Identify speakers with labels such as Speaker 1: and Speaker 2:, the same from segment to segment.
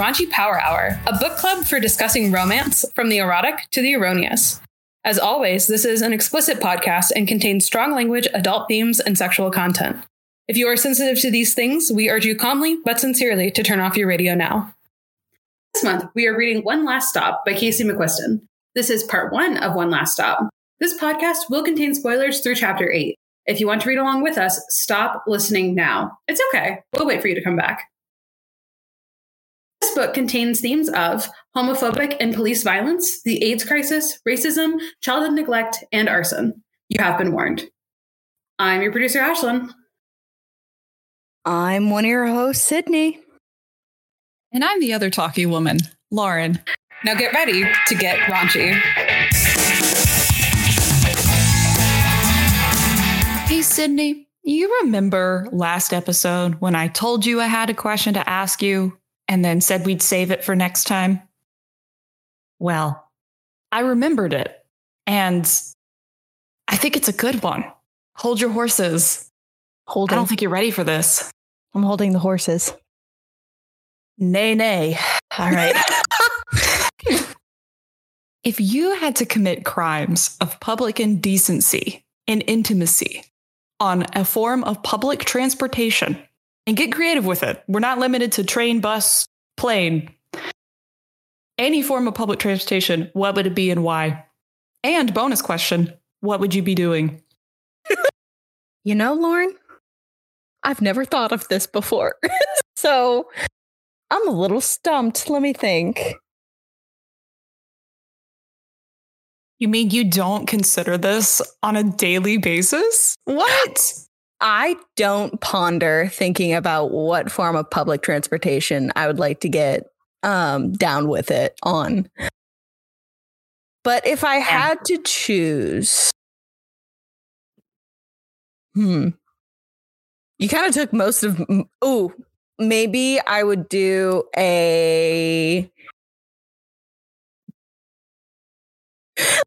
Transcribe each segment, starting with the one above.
Speaker 1: Raunchy Power Hour, a book club for discussing romance from the erotic to the erroneous. As always, this is an explicit podcast and contains strong language, adult themes, and sexual content. If you are sensitive to these things, we urge you calmly but sincerely to turn off your radio now. This month, we are reading One Last Stop by Casey McQuiston. This is part one of One Last Stop. This podcast will contain spoilers through chapter eight. If you want to read along with us, stop listening now. It's okay. We'll wait for you to come back. This book contains themes of homophobic and police violence, the AIDS crisis, racism, childhood neglect, and arson. You have been warned. I'm your producer, Ashlyn.
Speaker 2: I'm one of your hosts, Sydney.
Speaker 3: And I'm the other talky woman, Lauren.
Speaker 1: Now get ready to get raunchy.
Speaker 3: Hey, Sydney, you remember last episode when I told you I had a question to ask you and then said we'd save it for next time? Well, I remembered it. And I think it's a good one. Hold your horses.
Speaker 2: Holding.
Speaker 3: I don't think you're ready for this.
Speaker 2: I'm holding the horses.
Speaker 3: Nay, nay. All right. if you had to commit crimes of public indecency and intimacy on a form of public transportation, and get creative with it. We're not limited to train, bus, plane. Any form of public transportation, what would it be and why? And bonus question, what would you be doing?
Speaker 2: you know, Lauren, I've never thought of this before. so I'm a little stumped. Let me think.
Speaker 3: You mean you don't consider this on a daily basis? What?
Speaker 2: I don't ponder thinking about what form of public transportation I would like to get um, down with it on. But if I had to choose, hmm, you kind of took most of. Oh, maybe I would do a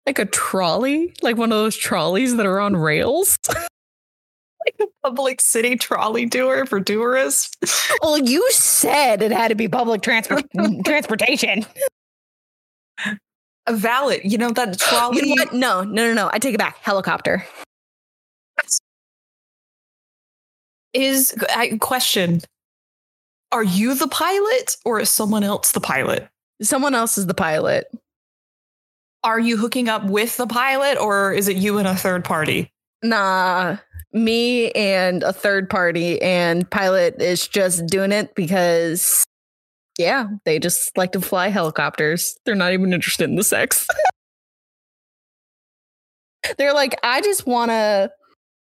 Speaker 2: like a trolley, like one of those trolleys that are on rails.
Speaker 3: like a public city trolley tour for tourists.
Speaker 2: well, you said it had to be public transport transportation.
Speaker 3: A valid, you know that trolley.
Speaker 2: You know no, no, no, no. I take it back. Helicopter.
Speaker 3: Is I question: Are you the pilot or is someone else the pilot?
Speaker 2: Someone else is the pilot.
Speaker 3: Are you hooking up with the pilot or is it you and a third party?
Speaker 2: Nah, me and a third party, and pilot is just doing it because, yeah, they just like to fly helicopters. They're not even interested in the sex. They're like, I just want to.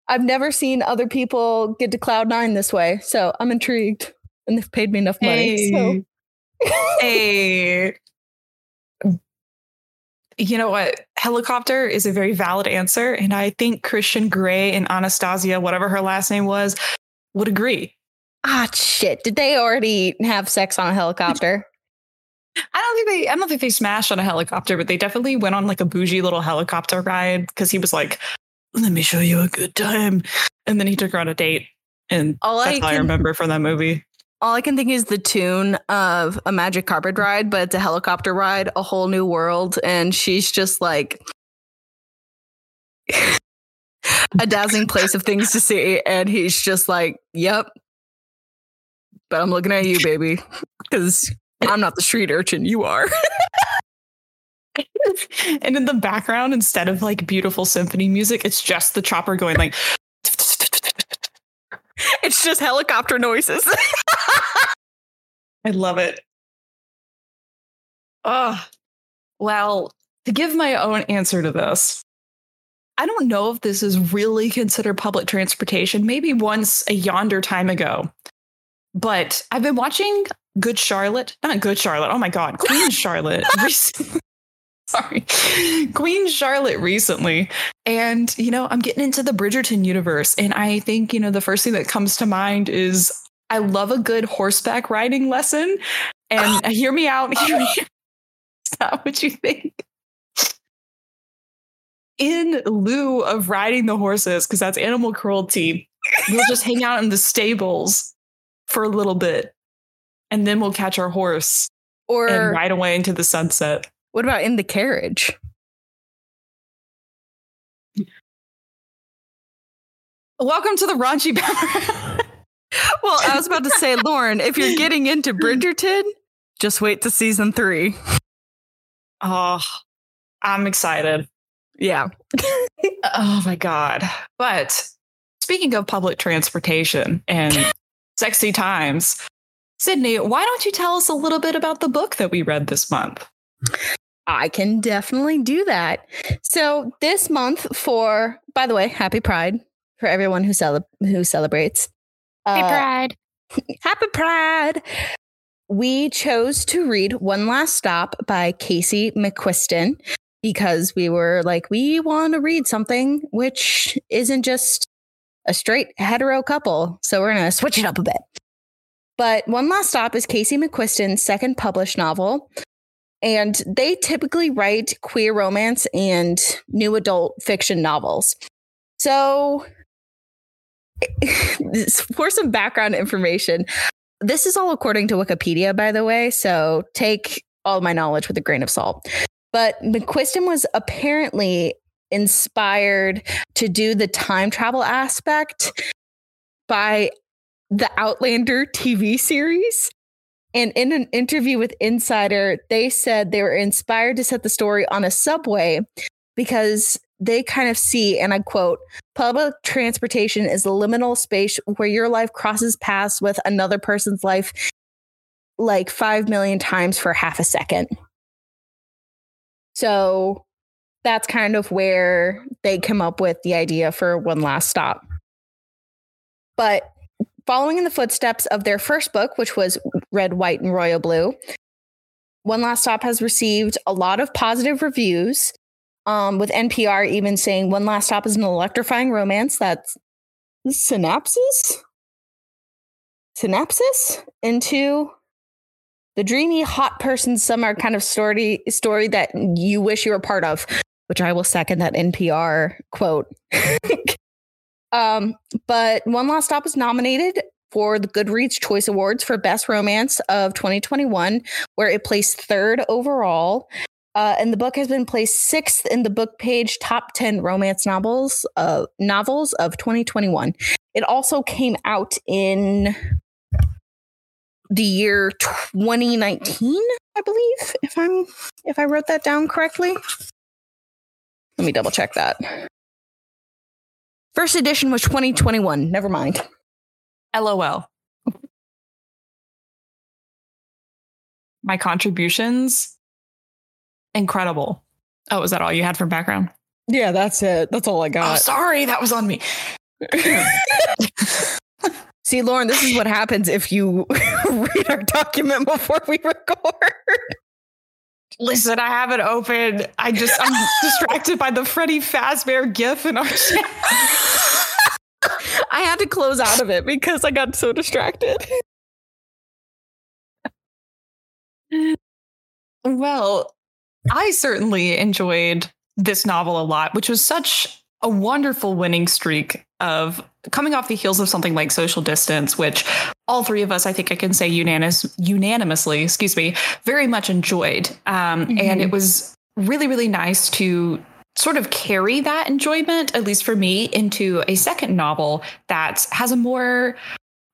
Speaker 2: I've never seen other people get to cloud nine this way, so I'm intrigued, and they've paid me enough money. Hey.
Speaker 3: So. hey, you know what? Helicopter is a very valid answer. And I think Christian Grey and Anastasia, whatever her last name was, would agree.
Speaker 2: Ah, shit. Did they already have sex on a helicopter?
Speaker 3: I don't think they I don't think they smashed on a helicopter, but they definitely went on like a bougie little helicopter ride because he was like, Let me show you a good time. And then he took her on a date. And all that's I all I remember from that movie
Speaker 2: all I can think is the tune of a magic carpet ride, but it's a helicopter ride, a whole new world. And she's just like a dazzling place of things to see. And he's just like, yep. But I'm looking at you, baby, because I'm not the street urchin. You are.
Speaker 3: and in the background, instead of like beautiful symphony music, it's just the chopper going like,
Speaker 2: it's just helicopter noises.
Speaker 3: I love it. Oh, well, to give my own answer to this, I don't know if this is really considered public transportation, maybe once a yonder time ago. But I've been watching Good Charlotte, not Good Charlotte. Oh my God, Queen Charlotte. Sorry, Queen Charlotte recently. And, you know, I'm getting into the Bridgerton universe. And I think, you know, the first thing that comes to mind is I love a good horseback riding lesson. And hear me out. Hear me. That what you think? In lieu of riding the horses, because that's animal cruelty, we'll just hang out in the stables for a little bit and then we'll catch our horse
Speaker 2: Or
Speaker 3: and ride away into the sunset.
Speaker 2: what about in the carriage?
Speaker 3: Welcome to the raunchy.
Speaker 2: Well, I was about to say, Lauren, if you're getting into Bridgerton, just wait to season three.
Speaker 3: oh, I'm excited.
Speaker 2: Yeah.
Speaker 3: Oh my god! But speaking of public transportation and sexy times, Sydney, why don't you tell us a little bit about the book that we read this month?
Speaker 2: I can definitely do that. So this month for, by the way, Happy Pride for everyone who cele- who celebrates. Uh,
Speaker 1: Pride.
Speaker 2: Happy Pride. We chose to read One Last Stop by Casey McQuiston because we were like, we want to read something which isn't just a straight hetero couple. So we're going to switch it up a bit. But One Last Stop is Casey McQuiston's second published novel. And they typically write queer romance and new adult fiction novels. So, for some background information, this is all according to Wikipedia, by the way. So, take all my knowledge with a grain of salt. But McQuiston was apparently inspired to do the time travel aspect by the Outlander TV series. And in an interview with Insider, they said they were inspired to set the story on a subway because they kind of see, and I quote, public transportation is the liminal space where your life crosses paths with another person's life like 5 million times for half a second. So that's kind of where they come up with the idea for One Last Stop. But following in the footsteps of their first book, which was Red, White, and Royal Blue, One Last Stop has received a lot of positive reviews. Um, with NPR even saying One Last Stop is an electrifying romance. That's synapses, synapses into the dreamy hot person summer kind of story story that you wish you were part of which i will second that npr quote. Um, but one last stop was nominated for the goodreads choice awards for best romance of 2021 where it placed third overall uh, and the book has been placed sixth in the BookPage top 10 romance novels uh, novels of 2021 it also came out in the year 2019 i believe if i'm if i wrote that down correctly. Let me double check that. First edition was 2021 never mind.
Speaker 3: LOL. My contributions, incredible. Oh, is that all you had for background?
Speaker 2: yeah that's it that's all i
Speaker 3: Oh,
Speaker 2: got
Speaker 3: sorry, that was on me.
Speaker 2: see lauren this is what happens if you read our document before we record
Speaker 3: Listen, I have it open. I just I'm distracted by the Freddy Fazbear gif in our chat.
Speaker 2: I had to close out of it because I got so distracted.
Speaker 3: Well, I certainly enjoyed this novel a lot, which was such a wonderful winning streak of coming off the heels of something like Social Distance, which all three of us, I think I can say unanimous, unanimously, excuse me, very much enjoyed. Um, And it was really, really nice to sort of carry that enjoyment, at least for me, into a second novel that has a more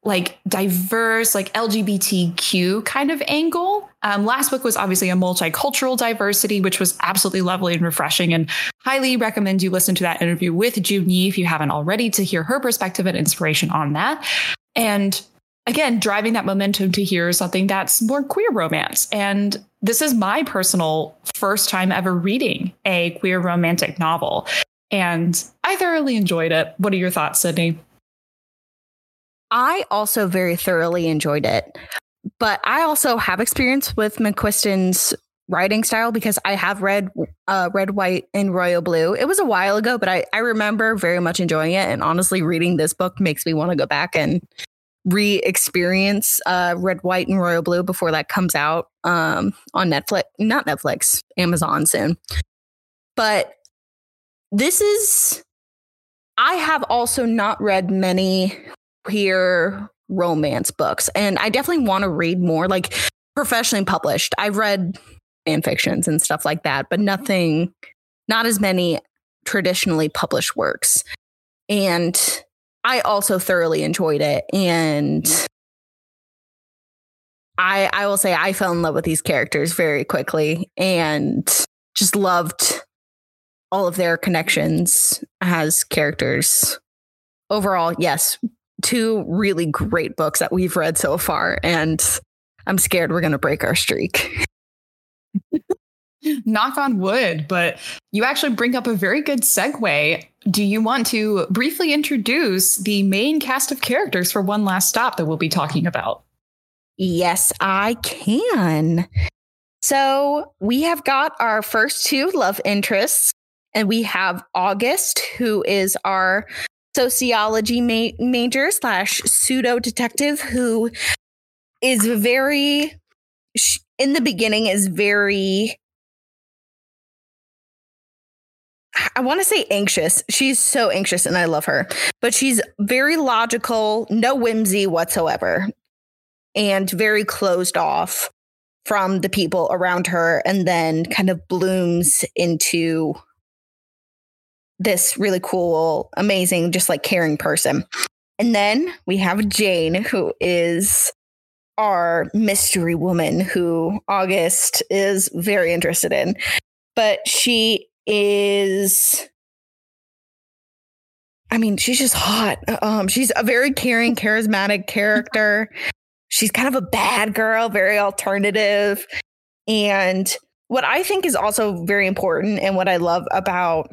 Speaker 3: like diverse, like LGBTQ kind of angle. Um, last book was obviously a multicultural diversity, which was absolutely lovely and refreshing. And highly recommend you listen to that interview with June Yi if you haven't already to hear her perspective and inspiration on that. And again, driving that momentum to hear something that's more queer romance. And this is my personal first time ever reading a queer romantic novel. And I thoroughly enjoyed it. What are your thoughts, Sydney?
Speaker 2: I also very thoroughly enjoyed it. But I also have experience with McQuiston's writing style because I have read uh, Red, White, and Royal Blue. It was a while ago, but I, I remember very much enjoying it. And honestly, reading this book makes me want to go back and re experience uh, Red, White, and Royal Blue before that comes out um, on Netflix. Not Netflix, Amazon soon. But this is, I have also not read many queer romance books. And I definitely want to read more like professionally published. I've read fan fictions and stuff like that, but nothing, not as many traditionally published works. And I also thoroughly enjoyed it. And I I will say I fell in love with these characters very quickly and just loved all of their connections as characters. Overall, yes, two really great books that we've read so far and I'm scared we're going to break our streak.
Speaker 3: Knock on wood, but you actually bring up a very good segue. Do you want to briefly introduce the main cast of characters for one last stop that we'll be talking about?
Speaker 2: Yes, I can. So we have got our first two love interests, and we have August, who is our sociology ma- major slash pseudo detective, who is very, in the beginning, is very I want to say anxious. She's so anxious and I love her, but she's very logical, no whimsy whatsoever, and very closed off from the people around her, and then kind of blooms into this really cool, amazing, just like caring person. And then we have Jane, who is our mystery woman who August is very interested in. But she is I mean, she's just hot. Um, she's a very caring, charismatic character. she's kind of a bad girl, very alternative. And what I think is also very important and what I love about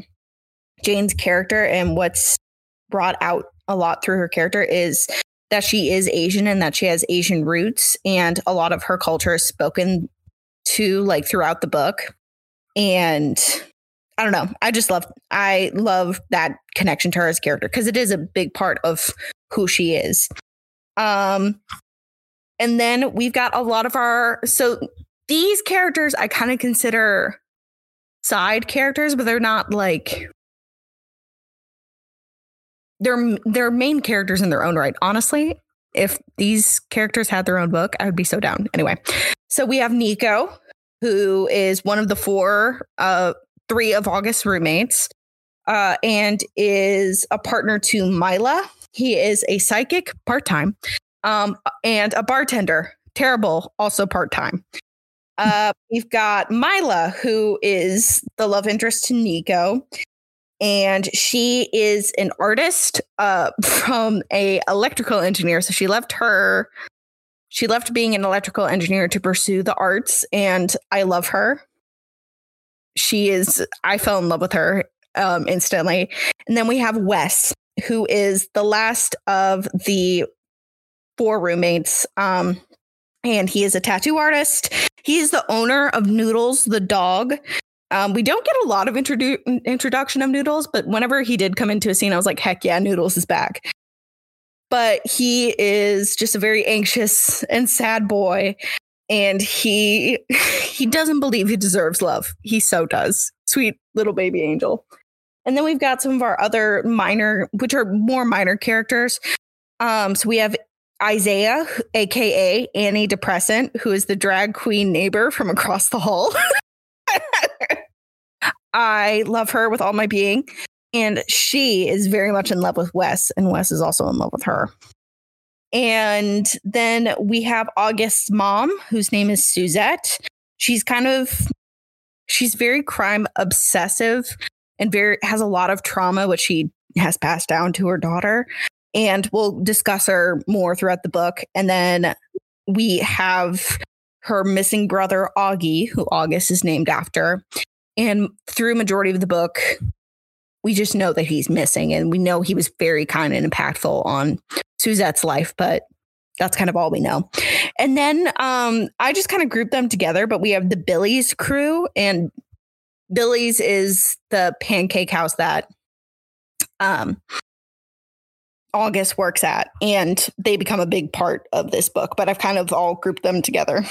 Speaker 2: Jane's character and what's brought out a lot through her character is that she is Asian and that she has Asian roots and a lot of her culture is spoken to like throughout the book. And I don't know. I just love I love that connection to her as character because it is a big part of who she is. Um and then we've got a lot of our so these characters I kind of consider side characters, but they're not like they're they're main characters in their own right. Honestly, if these characters had their own book, I would be so down. Anyway, so we have Nico, who is one of the four uh three of August's roommates, uh, and is a partner to Mila. He is a psychic part time, um, and a bartender. Terrible, also part time. Uh, we've got Mila, who is the love interest to Nico, and she is an artist uh, from a electrical engineer. So she left her, she left being an electrical engineer to pursue the arts, and I love her she is I fell in love with her um, instantly. And then we have Wes, who is the last of the four roommates. Um, and he is a tattoo artist. He is the owner of Noodles, the dog. Um, we don't get a lot of introdu- introduction of Noodles, but whenever he did come into a scene, I was like, heck yeah, Noodles is back. But he is just a very anxious and sad boy and he he doesn't believe he deserves love. He so does. Sweet little baby angel. And then we've got some of our other minor, which are more minor characters. Um, so we have Isaiah, aka Annie Depressant, who is the drag queen neighbor from across the hall. I love her with all my being. And she is very much in love with Wes, and Wes is also in love with her. And then we have August's mom, whose name is Suzette. She's kind of she's very crime obsessive and very has a lot of trauma which she has passed down to her daughter. And we'll discuss her more throughout the book. And then we have her missing brother Augie, who August is named after. And through majority of the book, we just know that he's missing and we know he was very kind and impactful on Suzette's life, but that's kind of all we know. And then um, I just kind of grouped them together, but we have the Billy's crew, and Billy's is the pancake house that um, August works at, and they become a big part of this book, but I've kind of all grouped them together.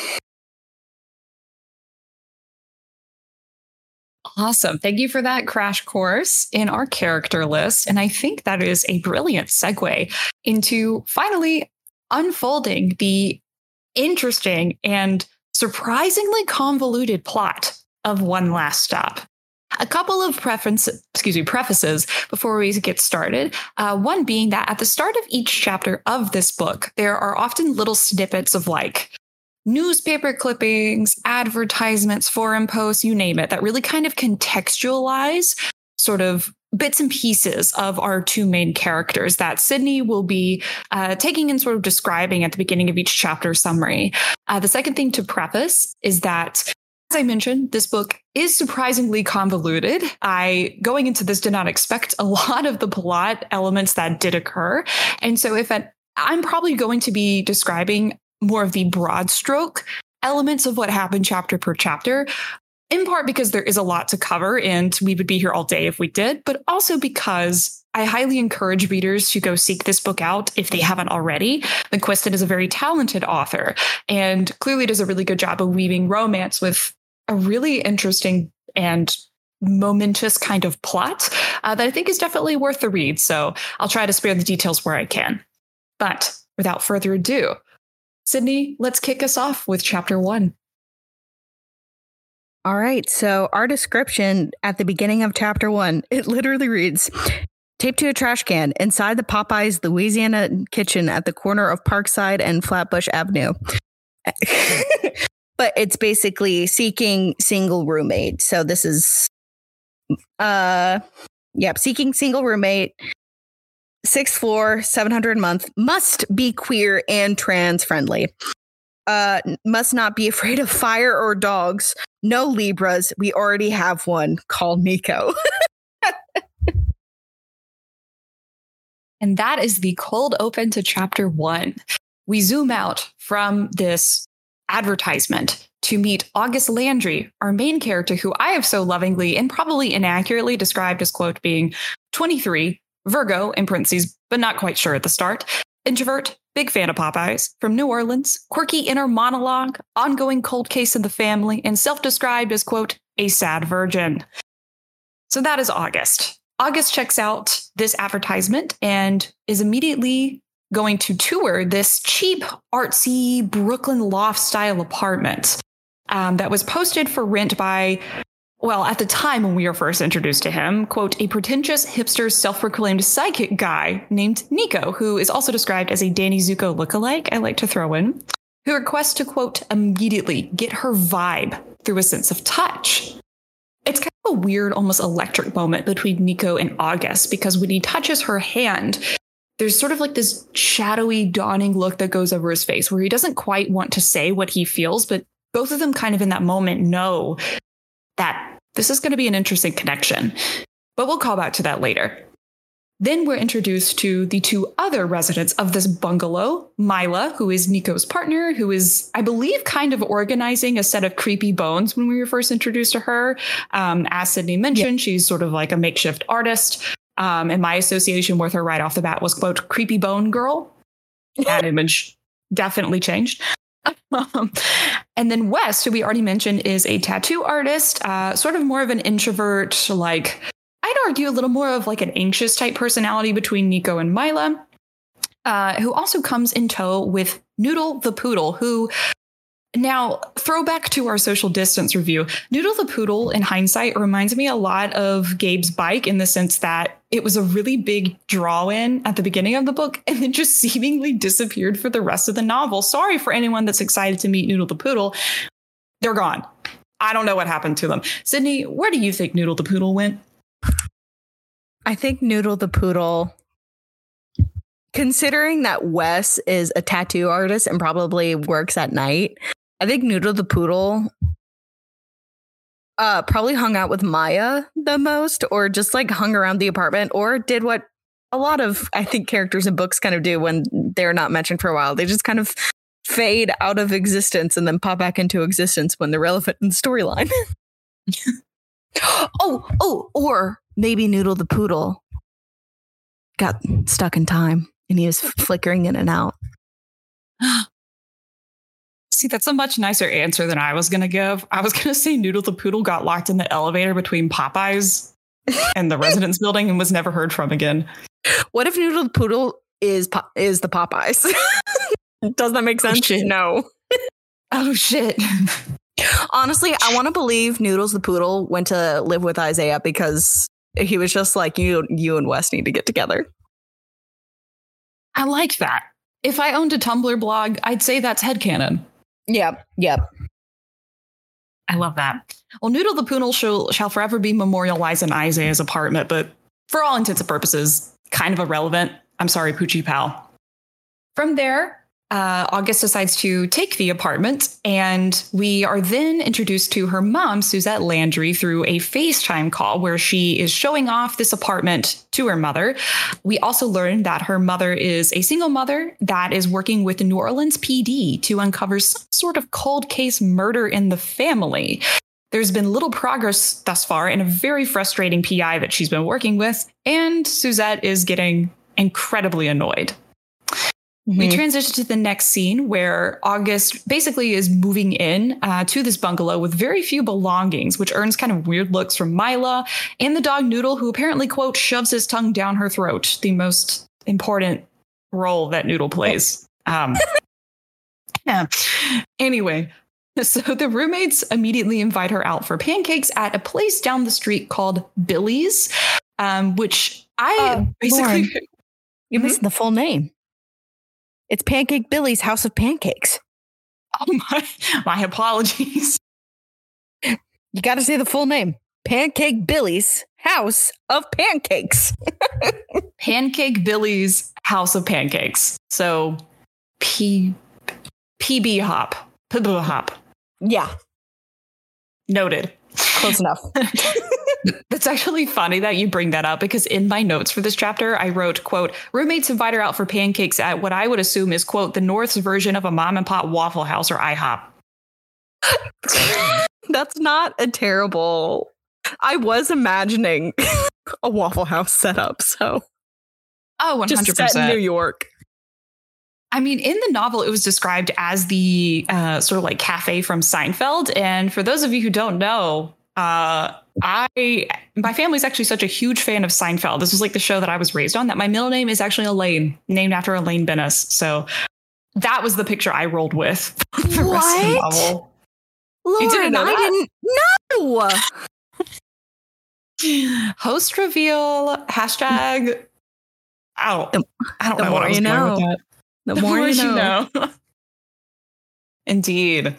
Speaker 3: Awesome. Thank you for that crash course in our character list. And I think that is a brilliant segue into finally unfolding the interesting and surprisingly convoluted plot of One Last Stop. A couple of preferences, excuse me, prefaces before we get started. Uh, one being that at the start of each chapter of this book, there are often little snippets of like newspaper clippings, advertisements, forum posts, you name it, that really kind of contextualize sort of bits and pieces of our two main characters that Sydney will be uh, taking and sort of describing at the beginning of each chapter summary. Uh, the second thing to preface is that as I mentioned, this book is surprisingly convoluted. I, going into this, did not expect a lot of the plot elements that did occur. And so, if I'm probably going to be describing more of the broad stroke elements of what happened chapter per chapter, in part because there is a lot to cover and we would be here all day if we did, but also because I highly encourage readers to go seek this book out if they haven't already. McQuiston is a very talented author and clearly does a really good job of weaving romance with a really interesting and momentous kind of plot uh, that I think is definitely worth the read. So I'll try to spare the details where I can. But without further ado, Sydney, let's kick us off with chapter one.
Speaker 2: All right. So our description at the beginning of chapter one, it literally reads taped to a trash can inside the Popeyes Louisiana kitchen at the corner of Parkside and Flatbush Avenue. but it's basically seeking single roommate. So this is uh yep, seeking single roommate, sixth floor, 700 a month, must be queer and trans friendly. Uh must not be afraid of fire or dogs. No Libras. We already have one called Nico.
Speaker 3: and that is the cold open to chapter 1. We zoom out from this advertisement to meet August Landry, our main character, who I have so lovingly and probably inaccurately described as, quote, being 23, Virgo, in parentheses, but not quite sure at the start, introvert, big fan of Popeyes, from New Orleans, quirky inner monologue, ongoing cold case in the family, and self described as, quote, a sad virgin. So that is August. August checks out this advertisement and is immediately going to tour this cheap, artsy Brooklyn loft style apartment um, that was posted for rent by, well, at the time when we were first introduced to him, quote, a pretentious hipster self proclaimed psychic guy named Nico, who is also described as a Danny Zuko lookalike, I like to throw in, who requests to, quote, immediately get her vibe through a sense of touch. It's kind of a weird, almost electric moment between Nico and August because when he touches her hand, there's sort of like this shadowy, dawning look that goes over his face where he doesn't quite want to say what he feels, but both of them kind of in that moment know that this is going to be an interesting connection. But we'll call back to that later. Then we're introduced to the two other residents of this bungalow Mila, who is Nico's partner, who is, I believe, kind of organizing a set of creepy bones when we were first introduced to her. Um, as Sydney mentioned, yeah. she's sort of like a makeshift artist. Um, and my association with her right off the bat was quote creepy bone girl. That image definitely changed. Um, and then Wes, who we already mentioned, is a tattoo artist, uh, sort of more of an introvert, like I'd argue a little more of like an anxious type personality between Nico and Mila. Uh, who also comes in tow with Noodle the Poodle, who now, throwback to our social distance review, Noodle the Poodle in hindsight reminds me a lot of Gabe's bike in the sense that it was a really big draw in at the beginning of the book and then just seemingly disappeared for the rest of the novel. Sorry for anyone that's excited to meet Noodle the Poodle. They're gone. I don't know what happened to them. Sydney, where do you think Noodle the Poodle went?
Speaker 2: I think Noodle the Poodle considering that Wes is a tattoo artist and probably works at night, I think Noodle the Poodle uh, probably hung out with Maya the most, or just like hung around the apartment, or did what a lot of I think characters in books kind of do when they're not mentioned for a while. They just kind of fade out of existence and then pop back into existence when they're relevant in the storyline. oh, oh, or maybe Noodle the Poodle got stuck in time and he was flickering in and out.
Speaker 3: See, that's a much nicer answer than I was going to give. I was going to say Noodle the Poodle got locked in the elevator between Popeyes and the residence building and was never heard from again.
Speaker 2: What if Noodle the Poodle is is the Popeyes? Does that make oh, sense?
Speaker 3: shit.
Speaker 2: no.
Speaker 3: Oh shit.
Speaker 2: Honestly, I want to believe Noodles the poodle went to live with Isaiah because he was just like you. You and Wes need to get together.
Speaker 3: I like that. If I owned a Tumblr blog, I'd say that's headcanon.
Speaker 2: Yep. Yep.
Speaker 3: I love that. Well, Noodle the Poodle shall, shall forever be memorialized in Isaiah's apartment, but for all intents and purposes, kind of irrelevant. I'm sorry, Poochie Pal. From there, uh, August decides to take the apartment, and we are then introduced to her mom, Suzette Landry, through a FaceTime call where she is showing off this apartment to her mother. We also learn that her mother is a single mother that is working with the New Orleans PD to uncover some sort of cold case murder in the family. There's been little progress thus far and a very frustrating PI that she's been working with, and Suzette is getting incredibly annoyed. We
Speaker 2: Mhm.
Speaker 3: transition to the next scene where August basically is moving in uh, to this bungalow with very few belongings, which earns kind of weird looks from Mila and the dog Noodle, who apparently, quote, shoves his tongue down her throat, the most important role that Noodle plays. Um, yeah. Anyway, so the roommates immediately invite her out for pancakes at a place down the street called Billy's, um, which I
Speaker 2: Uh,
Speaker 3: basically.
Speaker 2: Lauren. You're
Speaker 3: Mhm.
Speaker 2: the full name. It's Pancake Billy's House of Pancakes.
Speaker 3: Oh my, my apologies.
Speaker 2: You got to say the full name. Pancake Billy's House of Pancakes.
Speaker 3: Pancake Billy's House of Pancakes. So P PB hop. PB hop.
Speaker 2: Yeah,
Speaker 3: Noted.
Speaker 2: close enough.
Speaker 3: That's actually funny that you bring that up because in my notes for this chapter, I wrote, quote, roommates invite her out for pancakes at what I would assume is, quote, the North's version of a mom and pop waffle house or IHOP.
Speaker 2: That's not a terrible. I was imagining a Waffle House setup, so
Speaker 3: Oh, 100%.
Speaker 2: just set in New York.
Speaker 3: I mean, in the novel, it was described as the uh, sort of like cafe from Seinfeld. And for those of you who don't know, uh, I my family's actually such a huge fan of Seinfeld. This was like the show that I was raised on. That my middle name is actually Elaine, named after Elaine Benes. So that was the picture I rolled with. for the rest of the
Speaker 2: What?
Speaker 3: novel.
Speaker 2: Lauren,
Speaker 3: didn't know
Speaker 2: I
Speaker 3: that?
Speaker 2: didn't know.
Speaker 3: Host reveal hashtag. I don't. I don't
Speaker 2: the
Speaker 3: know what
Speaker 2: more
Speaker 3: I was
Speaker 2: you
Speaker 3: going with
Speaker 2: know.
Speaker 3: that.
Speaker 2: The more you know.
Speaker 3: Indeed.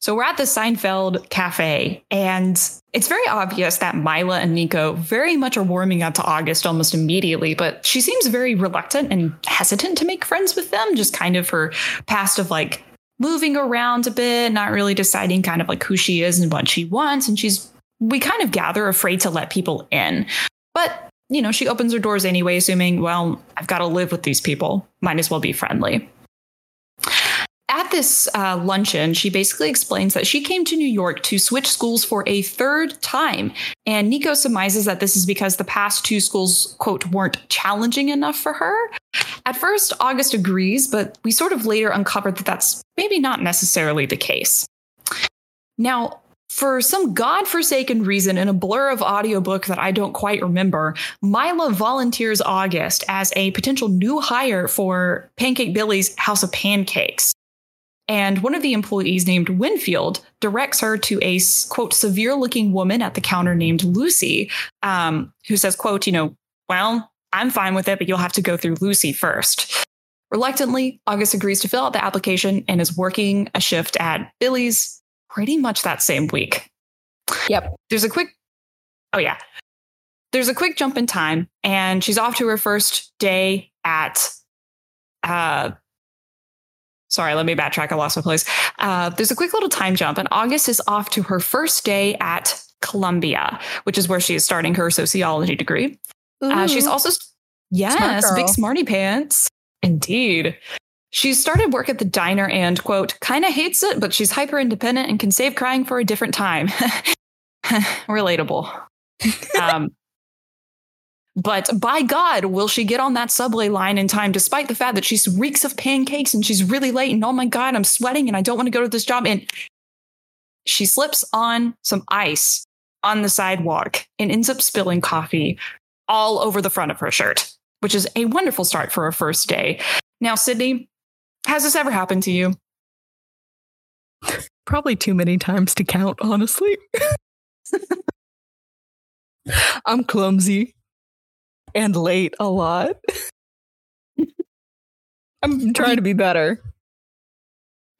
Speaker 3: So we're at the Seinfeld Cafe, and it's very obvious that Mila and Nico very much are warming up to August almost immediately, but she seems very reluctant and hesitant to make friends with them, just kind of her past of like moving around a bit, not really deciding kind of like who she is and what she wants. And she's, we kind of gather afraid to let people in. But, you know, she opens her doors anyway, assuming, well, I've got to live with these people. Might as well be friendly. At this uh, luncheon, she basically explains that she came to New York to switch schools for a third time. And Nico surmises that this is because the past two schools, quote, weren't challenging enough for her. At first, August agrees, but we sort of later uncovered that that's maybe not necessarily the case. Now, for some godforsaken reason in a blur of audiobook that I don't quite remember, Mila volunteers August as a potential new hire for Pancake Billy's House of Pancakes. And one of the employees named Winfield directs her to a quote severe looking woman at the counter named Lucy, um, who says, quote, you know, well, I'm fine with it, but you'll have to go through Lucy first. Reluctantly, August agrees to fill out the application and is working a shift at Billy's pretty much that same week.
Speaker 2: Yep.
Speaker 3: There's a quick, oh yeah, there's a quick jump in time, and she's off to her first day at. Uh, sorry, let me backtrack. I lost my place. Uh, there's a quick little time jump, and August is off to her first day at Columbia, which is where she is starting her sociology degree. Uh, she's also yes,
Speaker 2: girl.
Speaker 3: big smarty pants. Indeed. She started work at the diner and quote kind of hates it, but she's hyper independent and can save crying for a different time. Relatable. um, but by God, will she get on that subway line in time, despite the fact that she reeks of pancakes and she's really late and oh my God, I'm sweating and I don't want to go to this job. And she slips on some ice on the sidewalk and ends up spilling coffee all over the front of her shirt, which is a wonderful start for her first day. Now, Sydney, Has this ever happened to you?
Speaker 2: Probably too many times to count, honestly. I'm clumsy and late a lot. I'm trying to be better.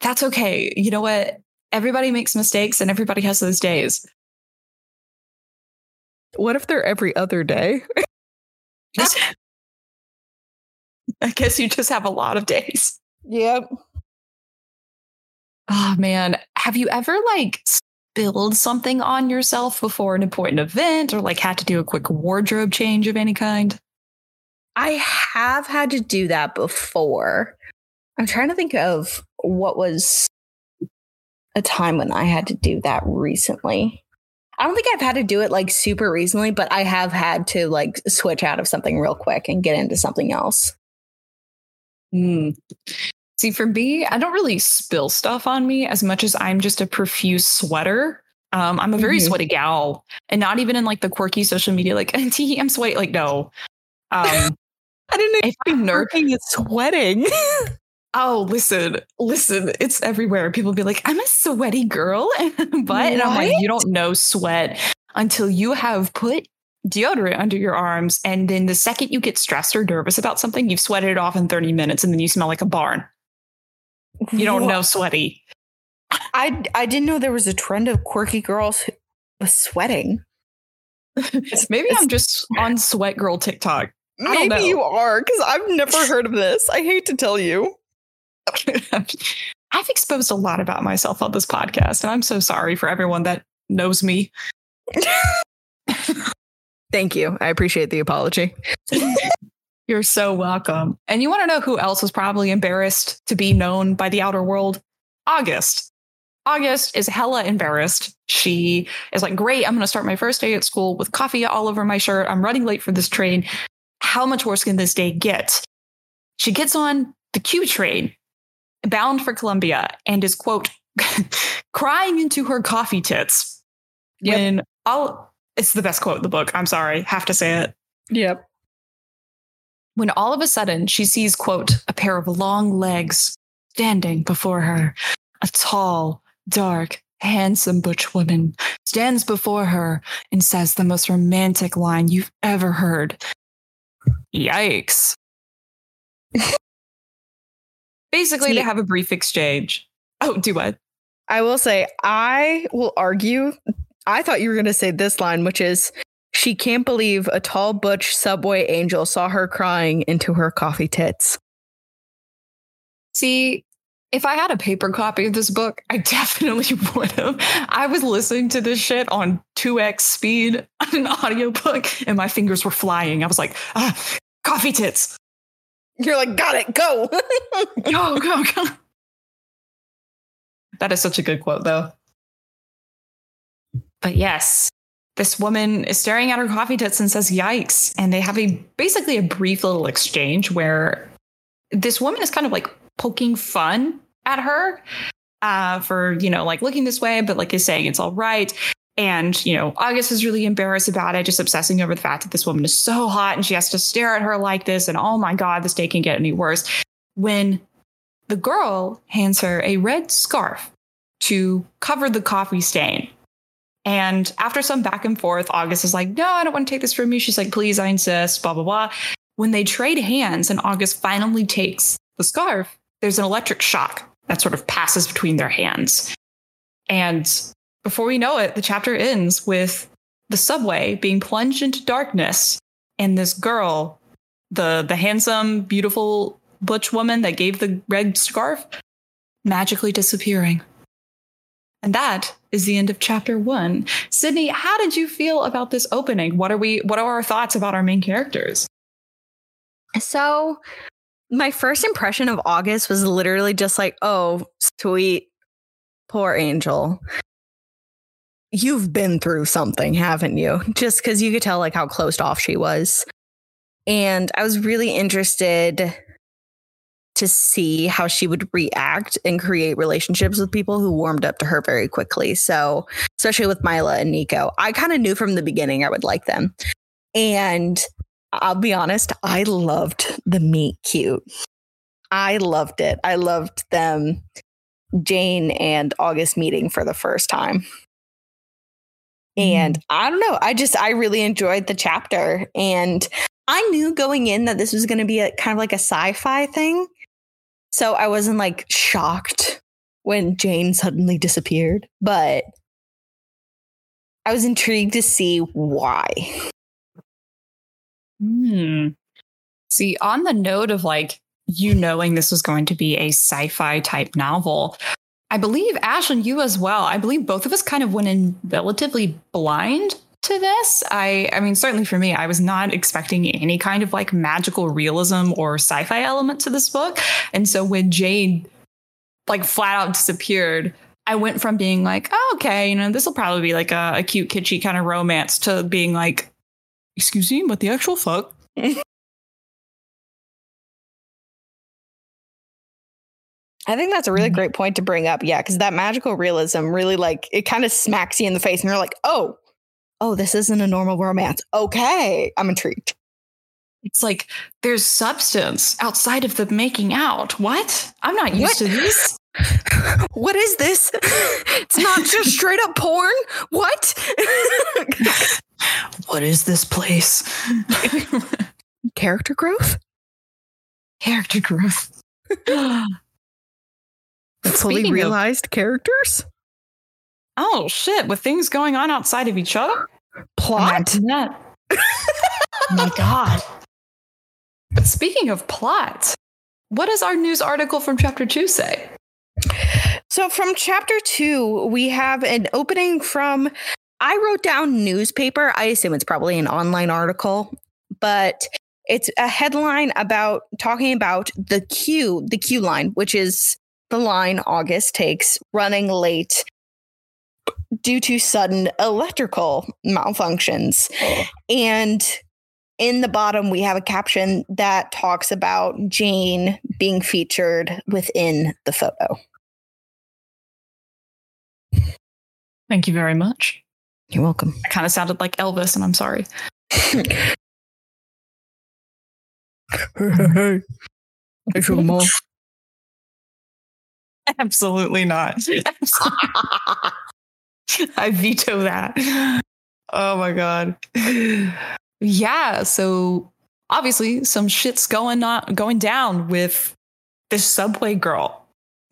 Speaker 3: That's okay. You know what? Everybody makes mistakes and everybody has those days.
Speaker 2: What if they're every other day?
Speaker 3: I guess you just have a lot of days.
Speaker 2: Yep.
Speaker 3: Oh man, have you ever like spilled something on yourself before an important event or like had to do a quick wardrobe change of any kind?
Speaker 2: I have had to do that before. I'm trying to think of what was a time when I had to do that recently. I don't think I've had to do it like super recently, but I have had to like switch out of something real quick and get into something else.
Speaker 3: Mm. See, for me, I don't really spill stuff on me as much as I'm just a profuse sweater. Um, I'm a very
Speaker 2: Mhm.
Speaker 3: sweaty gal, and not even in like the quirky social media, like "Tee, I'm sweaty. Like, no. Um,
Speaker 2: I didn't know
Speaker 3: if I'm nervous,
Speaker 2: working is sweating.
Speaker 3: oh, listen, listen, it's everywhere. People be like, I'm a sweaty girl, but and I'm like, you don't know sweat until you have put deodorant under your arms, and then the second you get stressed or nervous about something, you've sweated it off in 30 minutes, and then you smell like a barn. You don't know sweaty.
Speaker 2: I I didn't know there was a trend of quirky girls who was sweating.
Speaker 3: Maybe I'm just on sweat girl TikTok.
Speaker 2: Maybe you are, because I've never heard of this. I hate to tell you.
Speaker 3: I've exposed a lot about myself on this podcast, and I'm so sorry for everyone that knows me.
Speaker 2: Thank you. I appreciate the apology.
Speaker 3: You're so welcome. And you want to know who else was probably embarrassed to be known by the outer world? August. August is hella embarrassed. She is like, Great, I'm going to start my first day at school with coffee all over my shirt. I'm running late for this train. How much worse can this day get? She gets on the Q train bound for Columbia and is, quote, crying into her coffee tits.
Speaker 2: Yep.
Speaker 3: When all, it's the best quote in the book. I'm sorry, have to say it
Speaker 2: Yep.
Speaker 3: When all of a sudden she sees, quote, a pair of long legs standing before her. A tall, dark, handsome butch woman stands before her and says the most romantic line you've ever heard. Yikes. Basically,
Speaker 2: See-
Speaker 3: they have a brief exchange. Oh, do what?
Speaker 2: I will say, I will argue. I thought you were going to say this line, which is, she can't believe a tall butch subway angel saw her crying into her coffee tits.
Speaker 3: See, if I had a paper copy of this book, I definitely would have. I was listening to this shit on 2x speed on an audiobook and my fingers were flying. I was like, ah, coffee tits.
Speaker 2: You're like, got it, go.
Speaker 3: Go, go, go. That is such a good quote, though. But yes, this woman is staring at her coffee tits and says, yikes. And they have a basically a brief little exchange where this woman is kind of like poking fun at her uh, for, you know, like looking this way, but like is saying it's all right. And, you know, August is really embarrassed about it, just obsessing over the fact that this woman is so hot and she has to stare at her like this. And oh my God, this day can get any worse. When the girl hands her a red scarf to cover the coffee stain. And after some back and forth, August is like, No, I don't want to take this from you. She's like, Please, I insist, blah, blah, blah. When they trade hands and August finally takes the scarf, there's an electric shock that sort of passes between their hands. And before we know it, the chapter ends with the subway being plunged into darkness and this girl, the the handsome, beautiful butch woman that gave the red scarf, magically disappearing. And that is the end of chapter one. Sydney, how did you feel about this opening? What are we what are our thoughts about our main characters?
Speaker 2: So, my first impression of August was literally just like, oh, sweet, poor angel. You've been through something, haven't you? Just because you could tell like how closed off she was. And I was really interested to see how she would react and create relationships with people who warmed up to her very quickly. So, especially with Mila and Nico, I kind of knew from the beginning I would like them. And I'll be honest, I loved the meet cute. I loved it. I loved them, Jane and August meeting for the first time. And mm. I don't know. I just, I really enjoyed the chapter. And I knew going in that this was going to be a kind of like a sci fi thing. So I wasn't like shocked when Jane suddenly disappeared, but I was intrigued to see why.
Speaker 3: Hmm. See, on the note of like you knowing this was going to be a sci-fi type novel, I believe Ash and you as well. I believe both of us kind of went in relatively blind to this. I I mean certainly for me I was not expecting any kind of like magical realism or sci-fi element to this book. And so when Jane like flat out disappeared, I went from being like, oh, okay, you know, this will probably be like a, a cute, kitschy kind of romance to being like, excuse me, what the actual fuck?
Speaker 2: I think that's a really mm-hmm. great point to bring up. Yeah, because that magical realism really like it kind of smacks you in the face, and you're like, oh, oh, this isn't a normal romance. Okay, I'm intrigued.
Speaker 3: It's like there's substance outside of the making out. What? I'm not used what? to this.
Speaker 2: what is this? It's not just straight up porn. What?
Speaker 3: what is this place?
Speaker 2: Character growth?
Speaker 3: Character growth.
Speaker 2: fully realized of, characters?
Speaker 3: Oh shit, with things going on outside of each other?
Speaker 2: Plot?
Speaker 3: oh my god. But speaking of plot, what does our news article from chapter two say?
Speaker 2: So, from chapter two, we have an opening from, I wrote down newspaper. I assume it's probably an online article, but it's a headline about talking about the Q, the Q line, which is the line August takes running late due to sudden electrical malfunctions. Oh. And in the bottom, we have a caption that talks about Jane being featured within the photo.
Speaker 3: Thank you very much.
Speaker 2: You're welcome.
Speaker 3: I kind of sounded like Elvis, and I'm sorry.
Speaker 2: hey, hey, hey.
Speaker 3: Absolutely not. I veto that. Oh my god. Yeah, so obviously some shit's going on going down with this subway girl.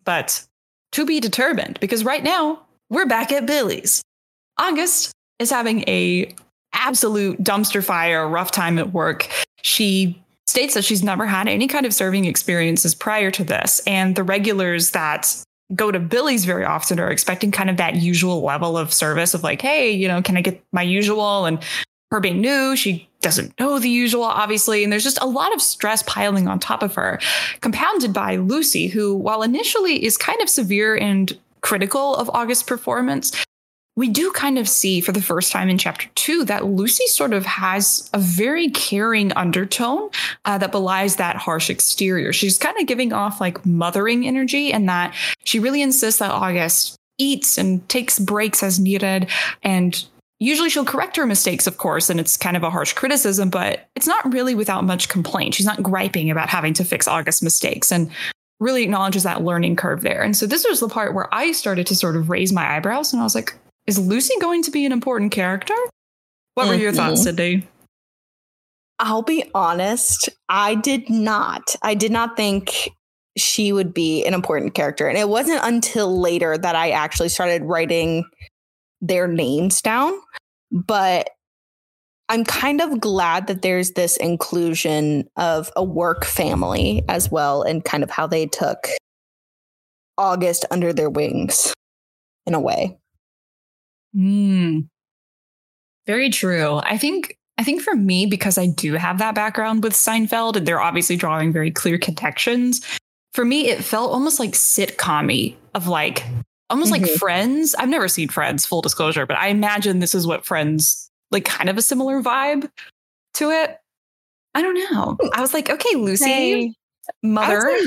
Speaker 3: But to be determined because right now we're back at Billy's. August is having a absolute dumpster fire rough time at work. She states that she's never had any kind of serving experiences prior to this. And the regulars that go to Billy's very often are expecting kind of that usual level of service of like, hey, you know, can I get my usual? And her being new, she doesn't know the usual, obviously. And there's just a lot of stress piling on top of her, compounded by Lucy, who, while initially is kind of severe and critical of August's performance, we do kind of see for the first time in chapter two that Lucy sort of has a very caring undertone uh, that belies that harsh exterior. She's kind of giving off like mothering energy, and that she really insists that August eats and takes breaks as needed. And usually she'll correct her mistakes, of course, and it's kind of a harsh criticism, but it's not really without much complaint. She's not griping about having to fix August's mistakes. And really acknowledges that learning curve there. And so this was the part where I started to sort of raise my eyebrows and I was like, is Lucy going to be an important character? What were your thoughts, mm-hmm. Sydney?
Speaker 2: I'll be honest, I did not. I did not think she would be an important character. And it wasn't until later that I actually started writing their names down. But I'm kind of glad that there's this inclusion of a work family as well, and kind of how they took August under their wings in a way.
Speaker 3: Mm. Very true. I think I think for me, because I do have that background with Seinfeld, and they're obviously drawing very clear connections. For me, it felt almost like sitcom of like almost mm-hmm. like Friends. I've never seen Friends, full disclosure, but I imagine this is what Friends like kind of a similar vibe to it. I don't know. I was like, okay, Lucy, hey, mother.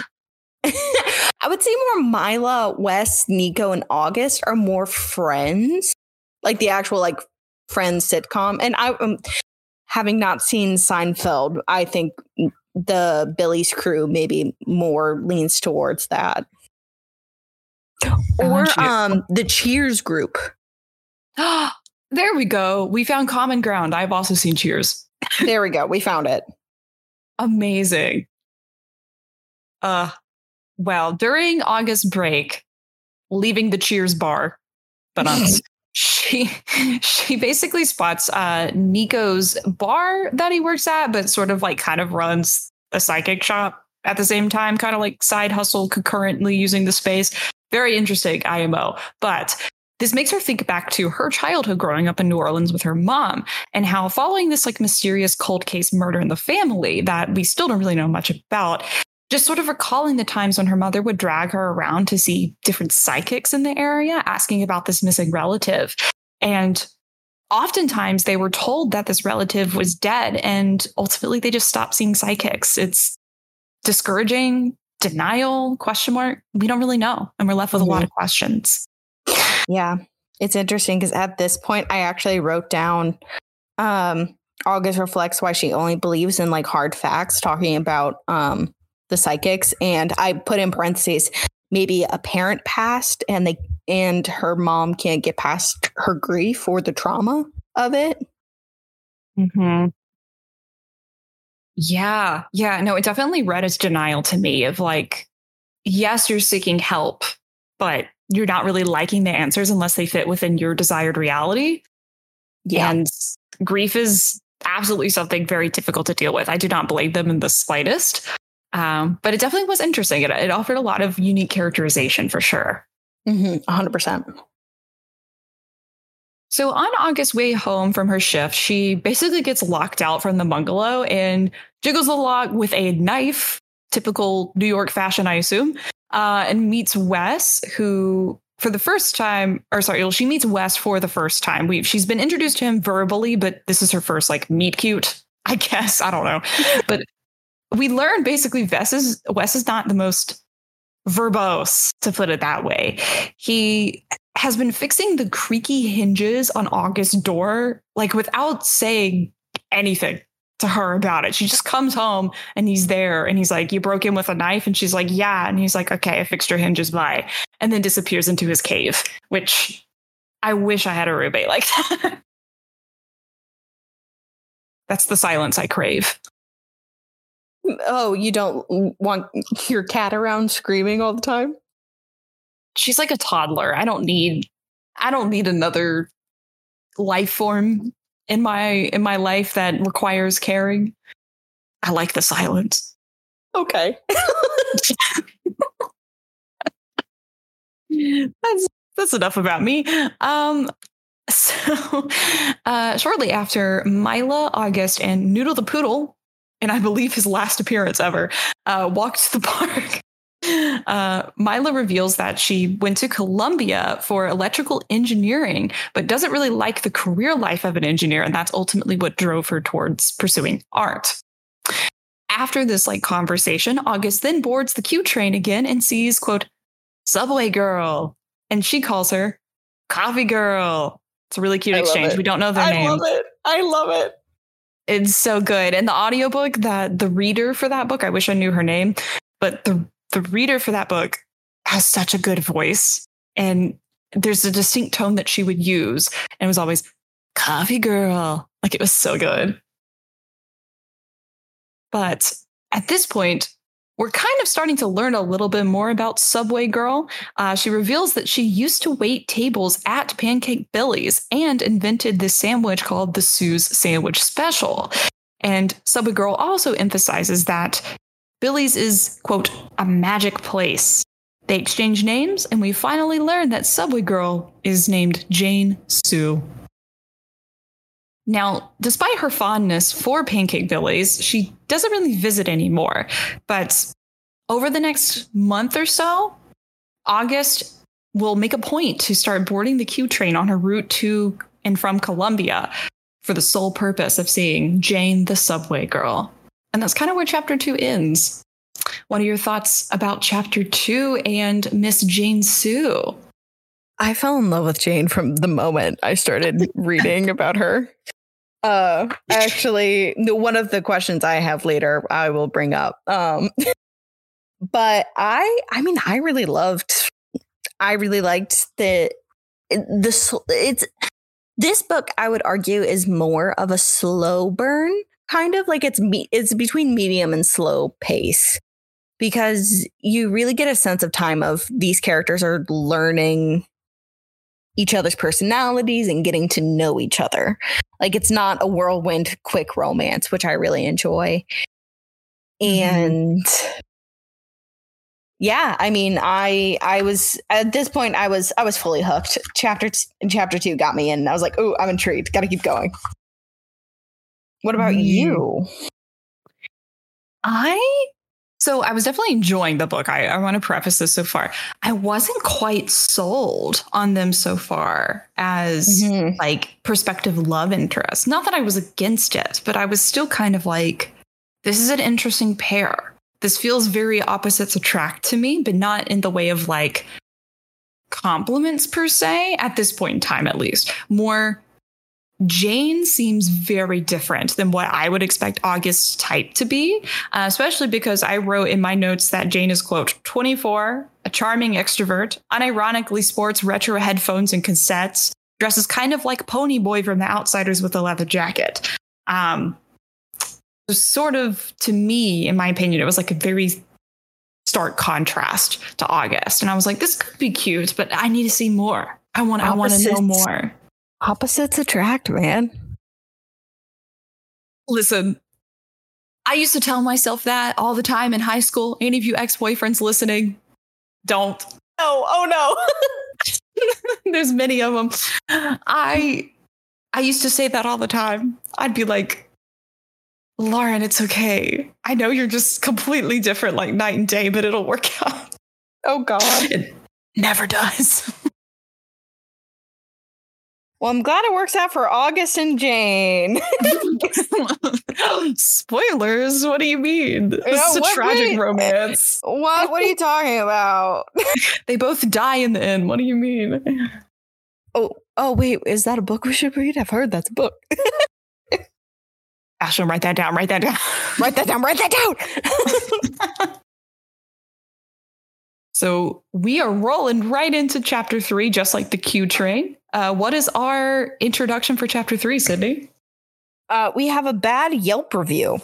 Speaker 2: I would say more Mila, Wes, Niko, and August are more friends like the actual like Friends sitcom. And I, um, having not seen Seinfeld, I think the Billy's crew maybe more leans towards that. Or um the Cheers group.
Speaker 3: there we go. We found common ground. I've also seen Cheers.
Speaker 2: there we go. We found it.
Speaker 3: Amazing. Uh well, during August break, leaving the Cheers bar, but she she basically spots uh Niko's bar that he works at, but sort of like kind of runs a psychic shop at the same time, kind of like side hustle concurrently using the space. Very interesting IMO. But this makes her think back to her childhood growing up in New Orleans with her mom and how following this like mysterious cold case murder in the family that we still don't really know much about, just sort of recalling the times when her mother would drag her around to see different psychics in the area, asking about this missing relative. And oftentimes they were told that this relative was dead, and ultimately they just stopped seeing psychics. It's discouraging, denial, question mark. We don't really know. And we're left with mm-hmm. a lot of questions.
Speaker 2: Yeah. It's interesting because at this point, I actually wrote down um, August reflects why she only believes in like hard facts, talking about um, the psychics. And I put in parentheses, maybe a parent passed and they and her mom can't get past her grief or the trauma of it.
Speaker 3: Hmm. Yeah. Yeah. No, it definitely read as denial to me of like, yes, you're seeking help, but you're not really liking the answers unless they fit within your desired reality. Yeah. And grief is absolutely something very difficult to deal with. I do not blame them in the slightest. Um, but it definitely was interesting. It, it, offered a lot of unique characterization for sure.
Speaker 2: Mm-hmm, 100%.
Speaker 3: So on August's way home from her shift, she basically gets locked out from the bungalow and jiggles the lock with a knife, typical New York fashion, I assume, uh, and meets Wes, who for the first time, or sorry, she meets Wes for the first time. We she's been introduced to him verbally, but this is her first like meet cute, I guess. I don't know, but we learned basically Wes is Wes is not the most verbose, to put it that way. He has been fixing the creaky hinges on August's door, like without saying anything to her about it. She just comes home and he's there and he's like, You broke in with a knife? And she's like, Yeah. And he's like, Okay, I fixed your hinges by. And then disappears into his cave, which I wish I had a roommate like that. That's the silence I crave.
Speaker 2: Oh, you don't want your cat around screaming all the time?
Speaker 3: She's like a toddler. I don't need I don't need another life form in my in my life that requires caring. I like the silence.
Speaker 2: Okay.
Speaker 3: that's that's enough about me. Um so uh shortly after Mila, August, and Noodle the Poodle, and I believe his last appearance ever, uh, walked to the park uh, Mila reveals that she went to Columbia for electrical engineering, but doesn't really like the career life of an engineer. And that's ultimately what drove her towards pursuing art. After this like conversation, August then boards the Q train again and sees, quote, Subway Girl. And she calls her Coffee Girl. It's a really cute exchange. We don't know their
Speaker 2: I
Speaker 3: name.
Speaker 2: I love it. I love it.
Speaker 3: It's so good. And the audiobook that the reader for that book, I wish I knew her name, but the the reader for that book has such a good voice. And there's a distinct tone that she would use and was always coffee girl. Like it was so good. But at this point we're kind of starting to learn a little bit more about Subway Girl. Uh, she reveals that she used to wait tables at Pancake Billy's and invented this sandwich called the Su's Sandwich Special. And Subway Girl also emphasizes that Billy's is, quote, a magic place. They exchange names, and we finally learn that Subway Girl is named Jane Su. Now, despite her fondness for Pancake Billy's, she doesn't really visit anymore. But over the next month or so, August will make a point to start boarding the Q train on her route to and from Columbia for the sole purpose of seeing Jane the Subway Girl. And that's kind of where chapter two ends. What are your thoughts about chapter two and Miss Jane Su?
Speaker 2: I fell in love with Jane from the moment I started reading about her. Uh, actually, one of the questions I have later, I will bring up. Um, but I, I mean, I really loved. I really liked the the it's this book. I would argue is more of a slow burn, kind of like it's me. It's between medium and slow pace because you really get a sense of time of these characters are learning each other's personalities and getting to know each other. Like it's not a whirlwind quick romance, which I really enjoy. Mm-hmm. And yeah, I mean, I I was at this point I was I was fully hooked. Chapter t- chapter 2 got me in. I was like, "Oh, I'm intrigued. Got to keep going." What about mm. you?
Speaker 3: I so I was definitely enjoying the book. I, I want to preface this so far. I wasn't quite sold on them so far as mm-hmm. like prospective love interest. Not that I was against it, but I was still kind of like, this is an interesting pair. This feels very opposites attract to me, but not in the way of like compliments per se, at this point in time, at least. More Jane seems very different than what I would expect August's type to be, uh, especially because I wrote in my notes that Jane is, quote, 24, a charming extrovert, unironically sports retro headphones and cassettes, dresses kind of like Pony Boy from The Outsiders with a leather jacket. Um, sort of, to me, in my opinion, it was like a very stark contrast to August. And I was like, this could be cute, but I need to see more. I want, I want to know more.
Speaker 2: Opposites attract, man.
Speaker 3: Listen, I used to tell myself that all the time in high school. Any of you ex boyfriends listening, don't.
Speaker 2: Oh, oh no.
Speaker 3: There's many of them. I I used to say that all the time. I'd be like, Lauren, it's okay. I know you're just completely different like night and day, but it'll work out.
Speaker 2: Oh God.
Speaker 3: It never does.
Speaker 2: Well, I'm glad it works out for August and Jane.
Speaker 3: Spoilers? What do you mean? This is a tragic romance.
Speaker 2: What? What are you talking about?
Speaker 3: they both die in the end. What do you mean?
Speaker 2: Oh, oh, wait. Is that a book we should read? I've heard that's a book.
Speaker 3: Ashlyn, write that down. Write that down.
Speaker 2: write that down. Write that down.
Speaker 3: so we are rolling right into chapter three, just like the Q train. Uh, what is our introduction for chapter three, Sydney?
Speaker 2: Uh, we have a bad Yelp review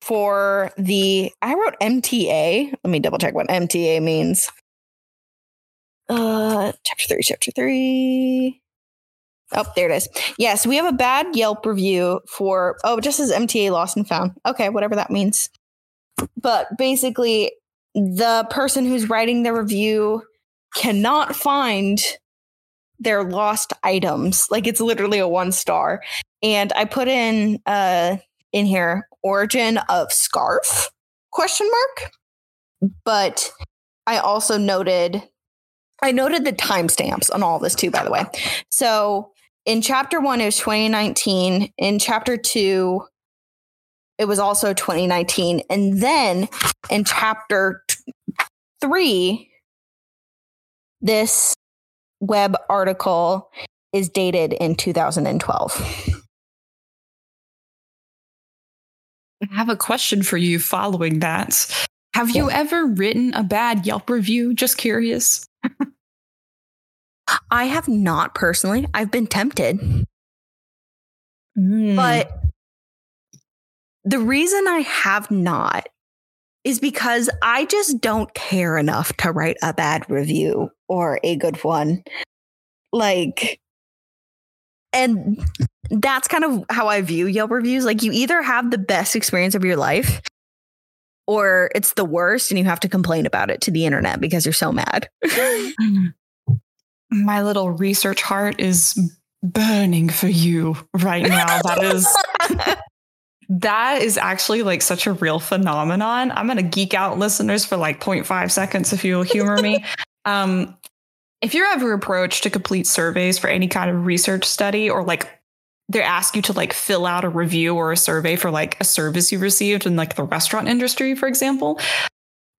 Speaker 2: for the. I wrote MTA. Let me double check what MTA means. Uh, chapter three, chapter three. Oh, there it is. Yes, we have a bad Yelp review for. Oh, just as MTA lost and found. Okay, whatever that means. But basically, the person who's writing the review cannot find their lost items. Like it's literally a one star. And I put in uh in here origin of scarf question mark. But I also noted I noted the timestamps on all this too, by the way. So in chapter one, it was 2019. In chapter two, it was also 2019. And then in chapter t- three, this web article is dated in 2012.
Speaker 3: I have a question for you following that. Have you ever written a bad Yelp review? Just curious.
Speaker 2: I have not personally. I've been tempted. Mm. But the reason I have not is because I just don't care enough to write a bad review or a good one. Like, and that's kind of how I view Yelp reviews. Like, you either have the best experience of your life or it's the worst and you have to complain about it to the internet because you're so mad.
Speaker 3: My little research heart is burning for you right now. That is that is actually like such a real phenomenon. I'm going to geek out listeners for like 0.5 seconds if you'll humor me. um, if you're ever approached to complete surveys for any kind of research study or like they ask you to like fill out a review or a survey for like a service you received in like the restaurant industry, for example,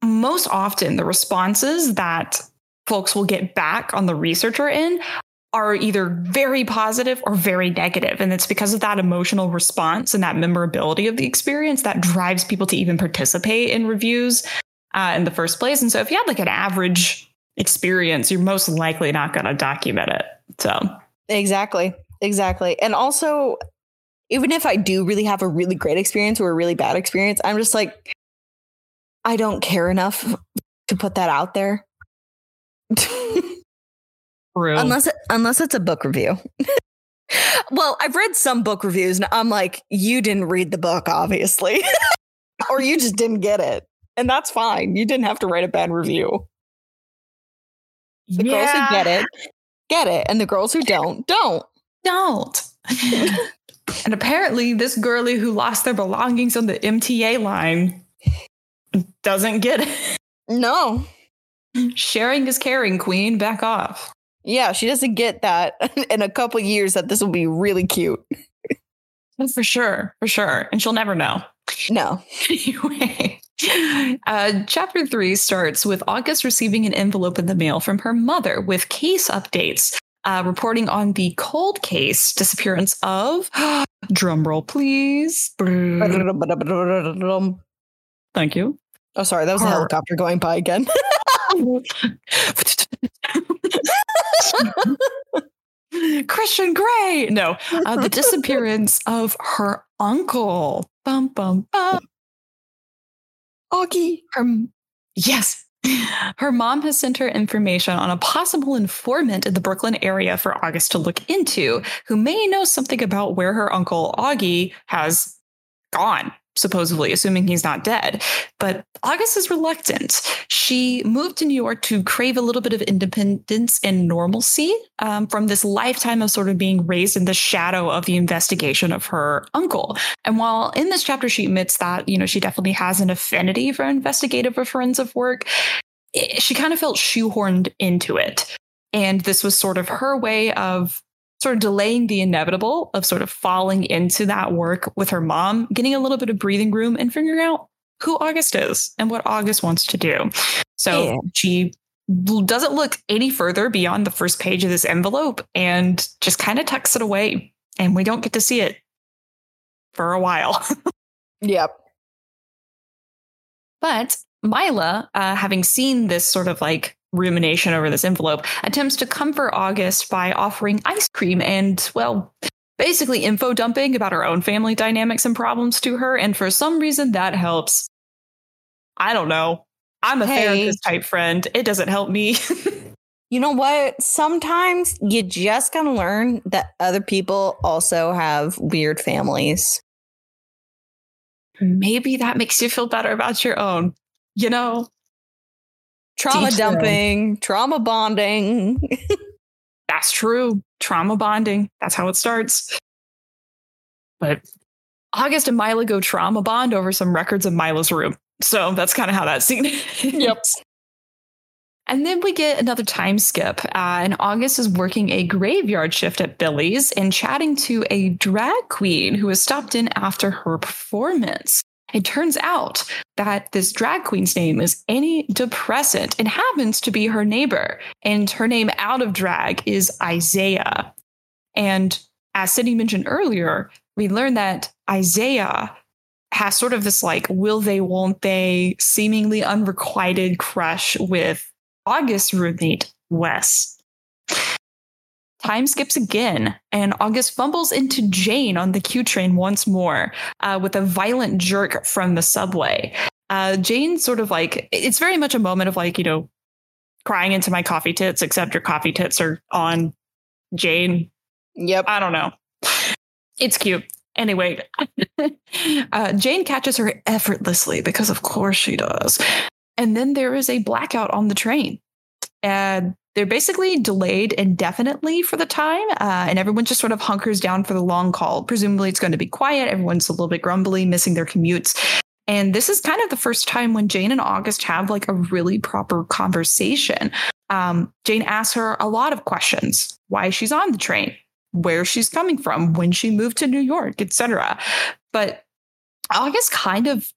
Speaker 3: most often the responses that folks will get back on the researcher in are either very positive or very negative. And it's because of that emotional response and that memorability of the experience that drives people to even participate in reviews uh, in the first place. And so if you had like an average experience, you're most likely not going to document it. So,
Speaker 2: exactly. Exactly. And also, even if I do really have a really great experience or a really bad experience, I'm just like, I don't care enough to put that out there. Unless it, unless it's a book review. well, I've read some book reviews and I'm like, you didn't read the book, obviously. or you just didn't get it. And that's fine. You didn't have to write a bad review. The yeah. girls who get it, get it. And the girls who don't, don't.
Speaker 3: Don't. and apparently, this girlie who lost their belongings on the MTA line doesn't get it.
Speaker 2: No.
Speaker 3: Sharing is caring, queen. Back off.
Speaker 2: Yeah, she doesn't get that in a couple years that this will be really cute.
Speaker 3: For sure, for sure. And she'll never know.
Speaker 2: No.
Speaker 3: anyway, uh, chapter three starts with August receiving an envelope in the mail from her mother with case updates, uh, reporting on the cold case disappearance of, drumroll please. Thank you.
Speaker 2: Oh, sorry, that was a helicopter going by again.
Speaker 3: Christian Grey. No, uh, the disappearance of her uncle. Bum bum bum.
Speaker 2: Augie.
Speaker 3: Her yes. Her mom has sent her information on a possible informant in the Brooklyn area for August to look into, who may know something about where her uncle Augie has gone supposedly, assuming he's not dead. But August is reluctant. She moved to New York to crave a little bit of independence and normalcy um, from this lifetime of sort of being raised in the shadow of the investigation of her uncle. And while in this chapter she admits that, you know, she definitely has an affinity for investigative or forensic work, it, she kind of felt shoehorned into it. And this was sort of her way of sort of delaying the inevitable of sort of falling into that work with her mom, getting a little bit of breathing room and figuring out who August is and what August wants to do. So yeah. she doesn't look any further beyond the first page of this envelope and just kind of tucks it away. And we don't get to see it for a while.
Speaker 2: yep.
Speaker 3: But Mila, uh, having seen this sort of like rumination over this envelope, attempts to comfort August by offering ice cream and, well, basically info dumping about her own family dynamics and problems to her. And for some reason, that helps. I don't know. I'm a hey. therapist type friend. It doesn't help me.
Speaker 2: you know what? Sometimes you just gotta learn that other people also have weird families.
Speaker 3: Maybe that makes you feel better about your own. You know,
Speaker 2: trauma dumping, trauma bonding.
Speaker 3: That's true. Trauma bonding. That's how it starts. But August and Mila go trauma bond over some records in Mila's room. So that's kind of how that scene
Speaker 2: Yep.
Speaker 3: And then we get another time skip. Uh, and August is working a graveyard shift at Billy's and chatting to a drag queen who has stopped in after her performance. It turns out that this drag queen's name is Annie Depressant and happens to be her neighbor. And her name out of drag is Isaiah. And as Sydney mentioned earlier, we learned that Isaiah has sort of this like will they, won't they, seemingly unrequited crush with August's roommate, Wes. Time skips again, and August fumbles into Jane on the Q train once more uh, with a violent jerk from the subway. Uh, Jane sort of like, it's very much a moment of like, you know, crying into my coffee tits, except your coffee tits are on Jane.
Speaker 2: Yep.
Speaker 3: I don't know. It's cute. Anyway, uh, Jane catches her effortlessly because, of course, she does. And then there is a blackout on the train. And they're basically delayed indefinitely for the time, uh, and everyone just sort of hunkers down for the long call. Presumably, it's going to be quiet. Everyone's a little bit grumbly, missing their commutes. And this is kind of the first time when Jane and August have like a really proper conversation. Um, Jane asks her a lot of questions: why she's on the train, where she's coming from, when she moved to New York, etc. But August kind of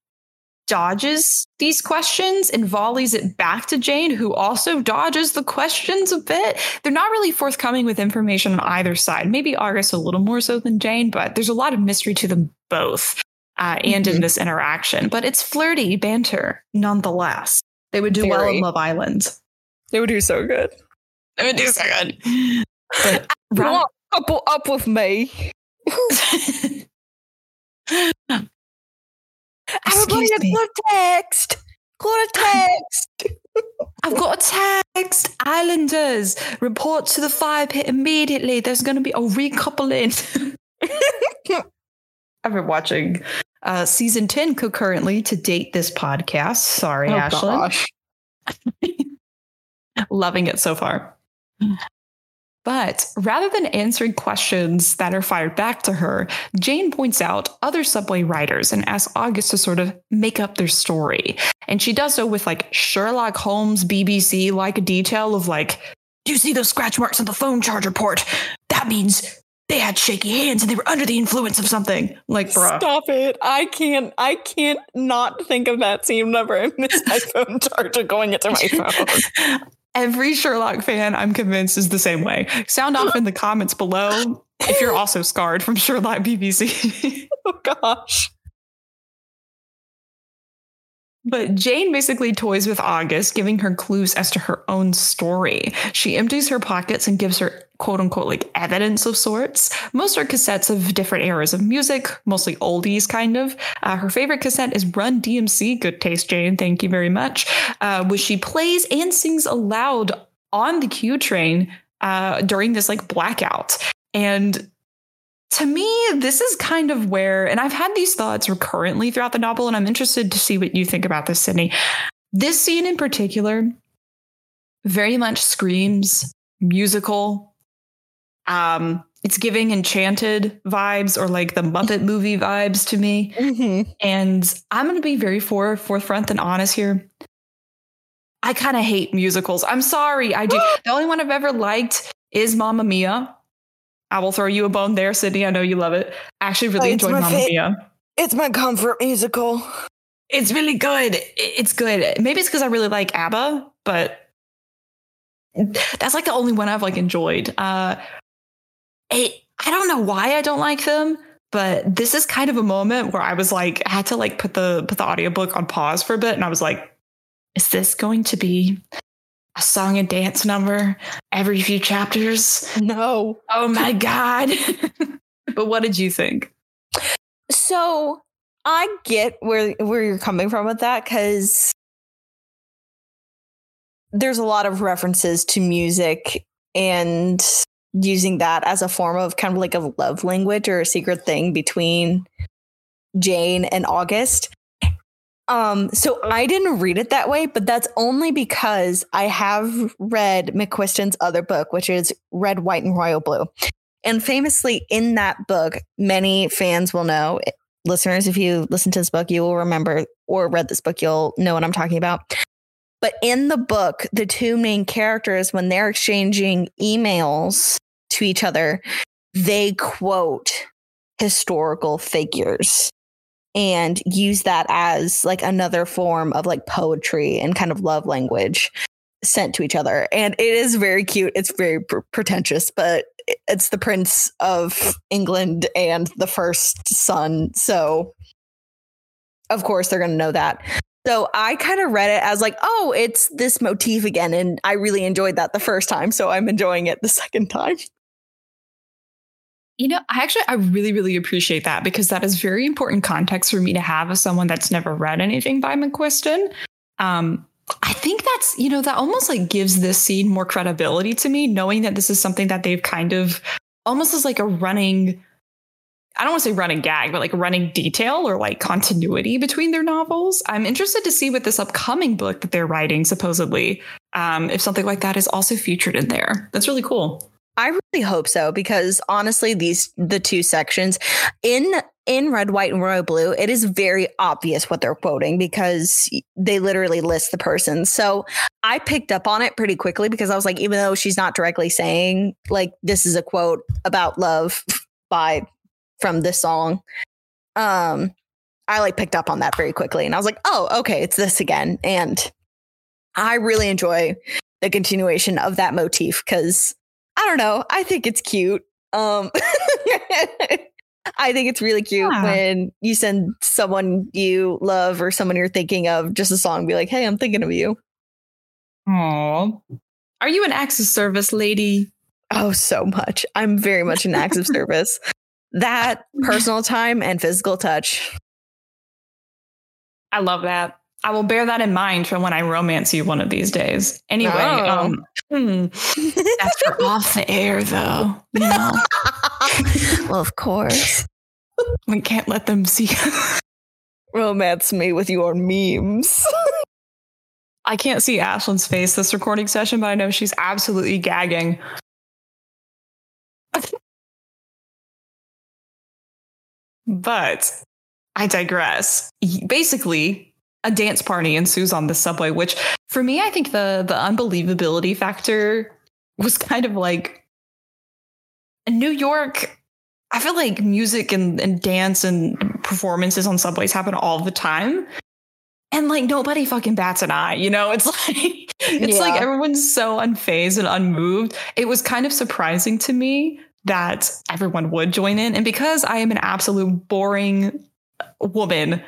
Speaker 3: dodges these questions and volleys it back to Jane, who also dodges the questions a bit. They're not really forthcoming with information on either side. Maybe August a little more so than Jane, but there's a lot of mystery to them both uh, and mm-hmm. in this interaction. But it's flirty banter nonetheless. They would do Very. well in Love Island.
Speaker 2: They would do so good.
Speaker 3: They would do so good. But
Speaker 2: Ra- couple up with me. Everybody, I've got a text. Got a text.
Speaker 3: I've got a text. Islanders, report to the fire pit immediately. There's going to be a recoupling. I've been watching uh, season 10 concurrently to date this podcast. Sorry, oh, Ashlyn. Loving it so far. But rather than answering questions that are fired back to her, Jane points out other subway riders and asks August to sort of make up their story. And she does so with like Sherlock Holmes BBC like detail of like, do you see those scratch marks on the phone charger port? That means they had shaky hands and they were under the influence of something. Like, bruh.
Speaker 2: Stop it. I can't, I can't not think of that scene whenever I miss my phone charger going into my phone.
Speaker 3: Every Sherlock fan, I'm convinced, is the same way. Sound off in the comments below if you're also scarred from Sherlock BBC.
Speaker 2: oh gosh.
Speaker 3: But Jane basically toys with August, giving her clues as to her own story. She empties her pockets and gives her quote unquote like evidence of sorts. Most are cassettes of different eras of music, mostly oldies kind of. Uh, her favorite cassette is Run DMC. Good taste, Jane. Thank you very much. Uh, which she plays and sings aloud on the Q train uh, during this like blackout. And to me, this is kind of where, and I've had these thoughts recurrently throughout the novel, and I'm interested to see what you think about this, Sydney. This scene in particular very much screams musical. Um, it's giving enchanted vibes or like the Muppet movie vibes to me. Mm-hmm. And I'm going to be very for, forefront and honest here. I kind of hate musicals. I'm sorry. I do. the only one I've ever liked is Mamma Mia. I will throw you a bone there, Sydney. I know you love it. I actually really enjoyed Mamma fa- Mia.
Speaker 2: It's my comfort musical.
Speaker 3: It's really good. It's good. Maybe it's because I really like ABBA, but that's like the only one I've like enjoyed. Uh, it, I don't know why I don't like them, but this is kind of a moment where I was like, I had to like put the put the audiobook on pause for a bit, and I was like, is this going to be a song and dance number every few chapters?
Speaker 2: No.
Speaker 3: Oh my God. but what did you think?
Speaker 2: So I get where where you're coming from with that because there's a lot of references to music and using that as a form of kind of like a love language or a secret thing between Jane and August. Um, so I didn't read it that way, but that's only because I have read McQuiston's other book, which is Red, White, and Royal Blue. And famously, in that book, many fans will know, listeners, if you listen to this book, you will remember or read this book, you'll know what I'm talking about. But in the book, the two main characters, when they're exchanging emails to each other, they quote historical figures and use that as like another form of like poetry and kind of love language sent to each other. And it is very cute. It's very pr- pretentious, but it's the Prince of England and the first son. So, of course, they're going to know that. So I kind of read it as like, oh, it's this motif again. And I really enjoyed that the first time. So I'm enjoying it the second time.
Speaker 3: You know, I actually I really really appreciate that because that is very important context for me to have as someone that's never read anything by McQuiston. Um, I think that's you know that almost like gives this scene more credibility to me, knowing that this is something that they've kind of almost as like a running. I don't want to say running gag, but like running detail or like continuity between their novels. I'm interested to see what this upcoming book that they're writing, supposedly, um, if something like that is also featured in there. That's really cool.
Speaker 2: I really hope so because honestly, these the two sections in in red, white, and royal blue, it is very obvious what they're quoting because they literally list the person. So I picked up on it pretty quickly because I was like, even though she's not directly saying like this is a quote about love by from this song, um, I like picked up on that very quickly and I was like, oh, okay, it's this again. And I really enjoy the continuation of that motif because I don't know, I think it's cute. Um I think it's really cute
Speaker 3: Yeah.
Speaker 2: when you send someone you love or someone you're thinking of just a song, be like, hey, I'm thinking of you.
Speaker 3: Aww. Are you an acts of service lady?
Speaker 2: Oh, so much. I'm very much an acts of service. That personal time and physical touch.
Speaker 3: I love that. I will bear that in mind for when I romance you one of these days. Anyway,
Speaker 2: Oh.
Speaker 3: um, hmm, that's for off the air, though. You know,
Speaker 2: well, of course.
Speaker 3: we can't let them see.
Speaker 2: Romance me with your memes.
Speaker 3: I can't see Ashlyn's face this recording session, but I know she's absolutely gagging. but I digress. Basically, a dance party ensues on the subway, which for me, I think the the unbelievability factor was kind of like in New York. I feel like music and, and dance and performances on subways happen all the time. And like nobody fucking bats an eye, you know? It's like it's like everyone's so unfazed and unmoved. It was kind of surprising to me that everyone would join in. And because I am an absolute boring woman,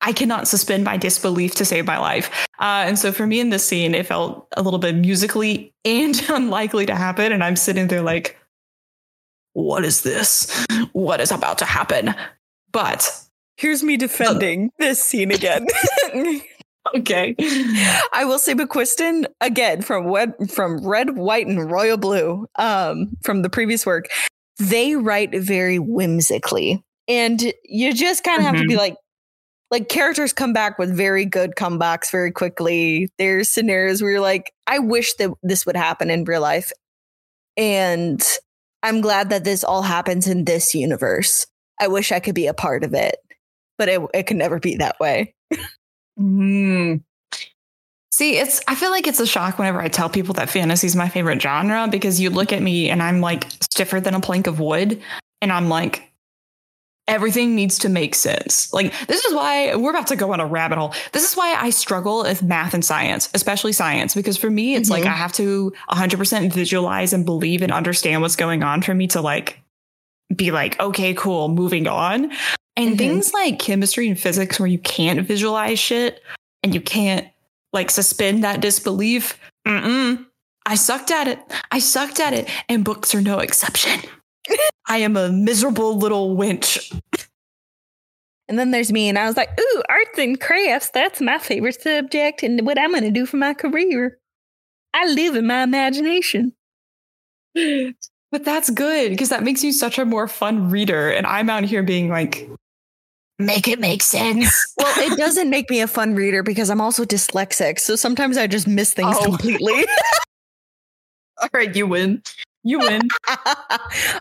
Speaker 3: I cannot suspend my disbelief to save my life. Uh, and so for me in this scene, it felt a little bit musically and unlikely to happen. And I'm sitting there like, what is this? What is about to happen? But
Speaker 2: Here's me defending this scene again.
Speaker 3: okay.
Speaker 2: I will say McQuiston again from Red, from Red, White, and Royal Blue um, from the previous work. They write very whimsically, and you just kind of have to be like, like characters come back with very good comebacks very quickly. There's scenarios where you're like, I wish that this would happen in real life, and I'm glad that this all happens in this universe. I wish I could be a part of it, but it it can never be that way.
Speaker 3: Mm. See, it's I feel like it's a shock whenever I tell people that fantasy is my favorite genre because you look at me and I'm like stiffer than a plank of wood and I'm like everything needs to make sense. Like this is why we're about to go on a rabbit hole. This is why I struggle with math and science, especially science because for me it's like
Speaker 2: Mhm.
Speaker 3: I have to 100% visualize and believe and understand what's going on for me to like be like okay, cool, moving on. And
Speaker 2: Mhm.
Speaker 3: things like chemistry and physics where you can't visualize shit and you can't like suspend that disbelief. Mm-mm. I sucked at it. I sucked at it, and books are no exception. I am a miserable little wench.
Speaker 2: And then there's me, and I was like, ooh, arts and crafts, that's my favorite subject and what I'm going to do for my career. I live in my imagination.
Speaker 3: But that's good because that makes you such a more fun reader. And I'm out here being like, make it make sense.
Speaker 2: Well, it doesn't make me a fun reader because I'm also dyslexic. So sometimes I just miss things
Speaker 3: Oh.
Speaker 2: completely.
Speaker 3: All right, you win. You win.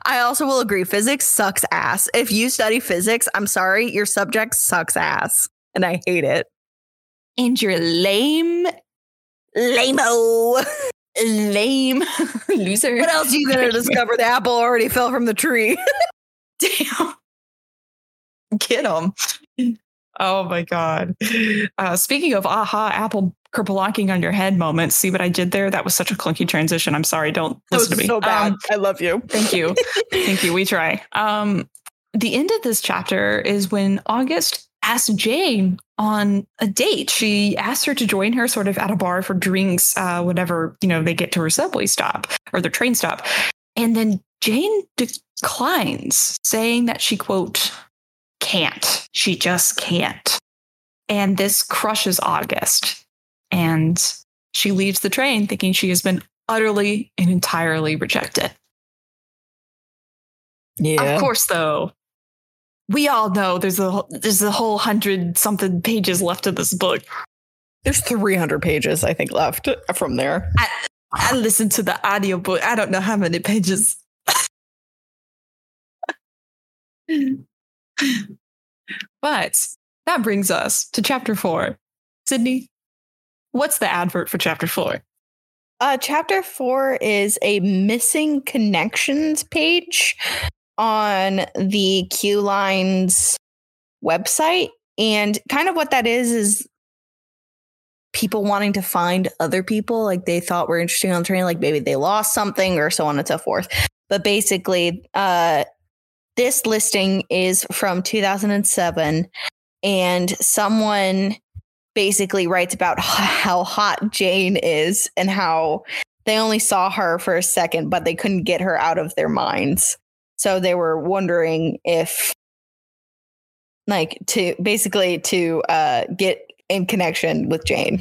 Speaker 2: I also will agree physics sucks ass. If you study physics, I'm sorry, your subject sucks ass. And I hate it.
Speaker 3: and you're lame,
Speaker 2: Lame-o.
Speaker 3: lame loser.
Speaker 2: What else are you going to discover? The apple already fell from the tree.
Speaker 3: Damn. Get them. Oh my God. Uh, speaking of aha, Apple kerplunking on your head moments, see what I did there? That was such a clunky transition. I'm sorry. Don't
Speaker 2: That
Speaker 3: listen to me.
Speaker 2: so bad.
Speaker 3: Um,
Speaker 2: I love you.
Speaker 3: thank you. thank you. We try. Um, the end of this chapter is when August asks Jane on a date. She asks her to join her sort of at a bar for drinks uh, whenever, you know, they get to her subway stop or their train stop. And then Jane declines, saying that she, quote, can't. She just can't. And this crushes August. And she leaves the train thinking she has been utterly and entirely rejected.
Speaker 2: Yeah.
Speaker 3: Of course, though, we all know there's a there's a whole hundred something pages left of this book.
Speaker 2: There's 300 pages, I think, left from there.
Speaker 3: I listened to the audiobook. I don't know how many pages. but that brings us to chapter four. Sydney, what's the advert for chapter four?
Speaker 2: Uh, chapter four is a missing connections page on the Q Lines website. and kind of what that is is people wanting to find other people like they thought were interesting on the train, like maybe they lost something or so on and so forth. But basically, uh, this listing is from 2007, and someone basically writes about how hot Jane is and how they only saw her for a second, but they couldn't get her out of their minds. So they were wondering if, like, to basically to uh, get in connection with Jane.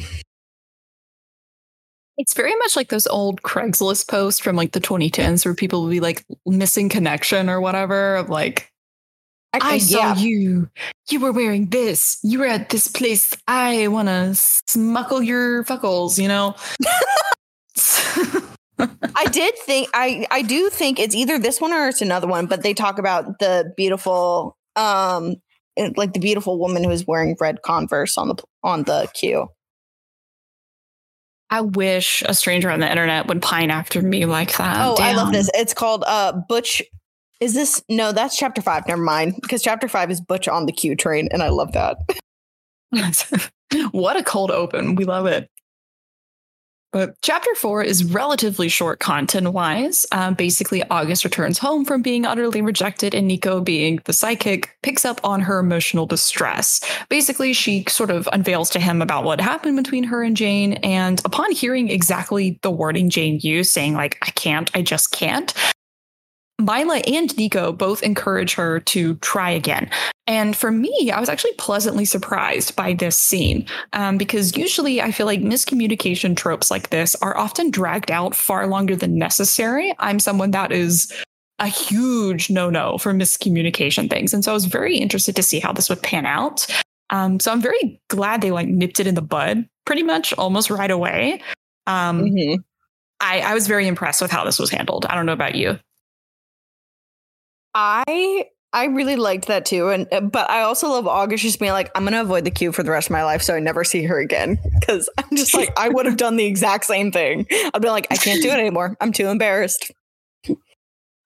Speaker 3: It's very much like those old Craigslist posts from like the 2010s where people would be like missing connection or whatever of like I, I saw yeah. you. You were wearing this. You were at this place. I want to smuckle your fuckles, you know?
Speaker 2: I did think I I do think it's either this one or it's another one, but they talk about the beautiful um like the beautiful woman who was wearing red Converse on the on the Q.
Speaker 3: I wish a stranger on the internet would pine after me like that.
Speaker 2: Oh, Damn. I love this. It's called uh Butch. Is this no? That's chapter five. Never mind, because chapter five is Butch on the Q train, and I love that.
Speaker 3: what a cold open. We love it. But chapter four is relatively short content wise. Um, basically, August returns home from being utterly rejected, and Niko, being the psychic, picks up on her emotional distress. Basically, she sort of unveils to him about what happened between her and Jane. And upon hearing exactly the wording Jane used, saying, like, I can't, I just can't, Myla and Niko both encourage her to try again. And for me, I was actually pleasantly surprised by this scene um, because usually I feel like miscommunication tropes like this are often dragged out far longer than necessary. I'm someone that is a huge no no for miscommunication things. And so I was very interested to see how this would pan out. Um, so I'm very glad they like nipped it in the bud pretty much almost right away. Um, mm-hmm. I, I was very impressed with how this was handled. I don't know about you.
Speaker 2: I I really liked that too, and uh, but I also love August just being like, I'm gonna avoid the Q for the rest of my life, so I never see her again. Because I'm just like, I would have done the exact same thing. I'd be like, I can't do it anymore. I'm too embarrassed.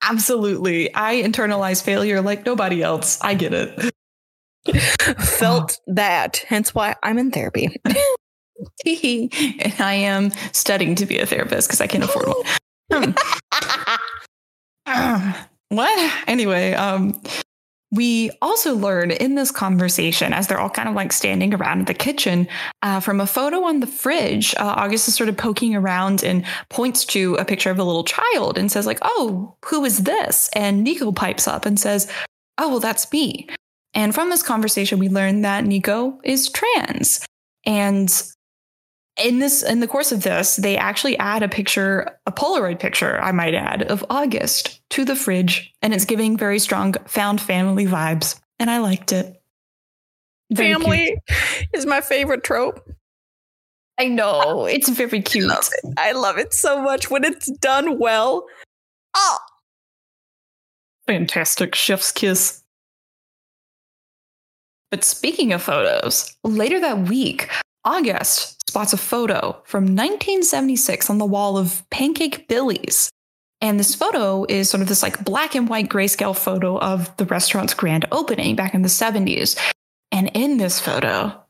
Speaker 3: Absolutely, I internalize failure like nobody else. I get it.
Speaker 2: Felt that, hence why I'm in therapy.
Speaker 3: and I am studying to be a therapist because I can't afford one. Um, what? Anyway, um, we also learn in this conversation, as they're all kind of like standing around in the kitchen, uh, from a photo on the fridge, uh, August is sort of poking around and points to a picture of a little child and says, like, oh, who is this? And Niko pipes up and says, oh, well, that's me. And from this conversation, we learn that Niko is trans. And in this in the course of this they actually add a picture a polaroid picture i might add of august to the fridge and it's giving very strong found family vibes and i liked it.
Speaker 2: Very family cute. is my favorite trope.
Speaker 3: I know it's very cute
Speaker 2: I love, I love it so much. When it's done well oh
Speaker 3: fantastic chef's kiss. But speaking of photos, later that week, August spots a photo from 1976 on the wall of Pancake Billy's. And this photo is sort of this like black and white grayscale photo of the restaurant's grand opening back in the 70s. And in this photo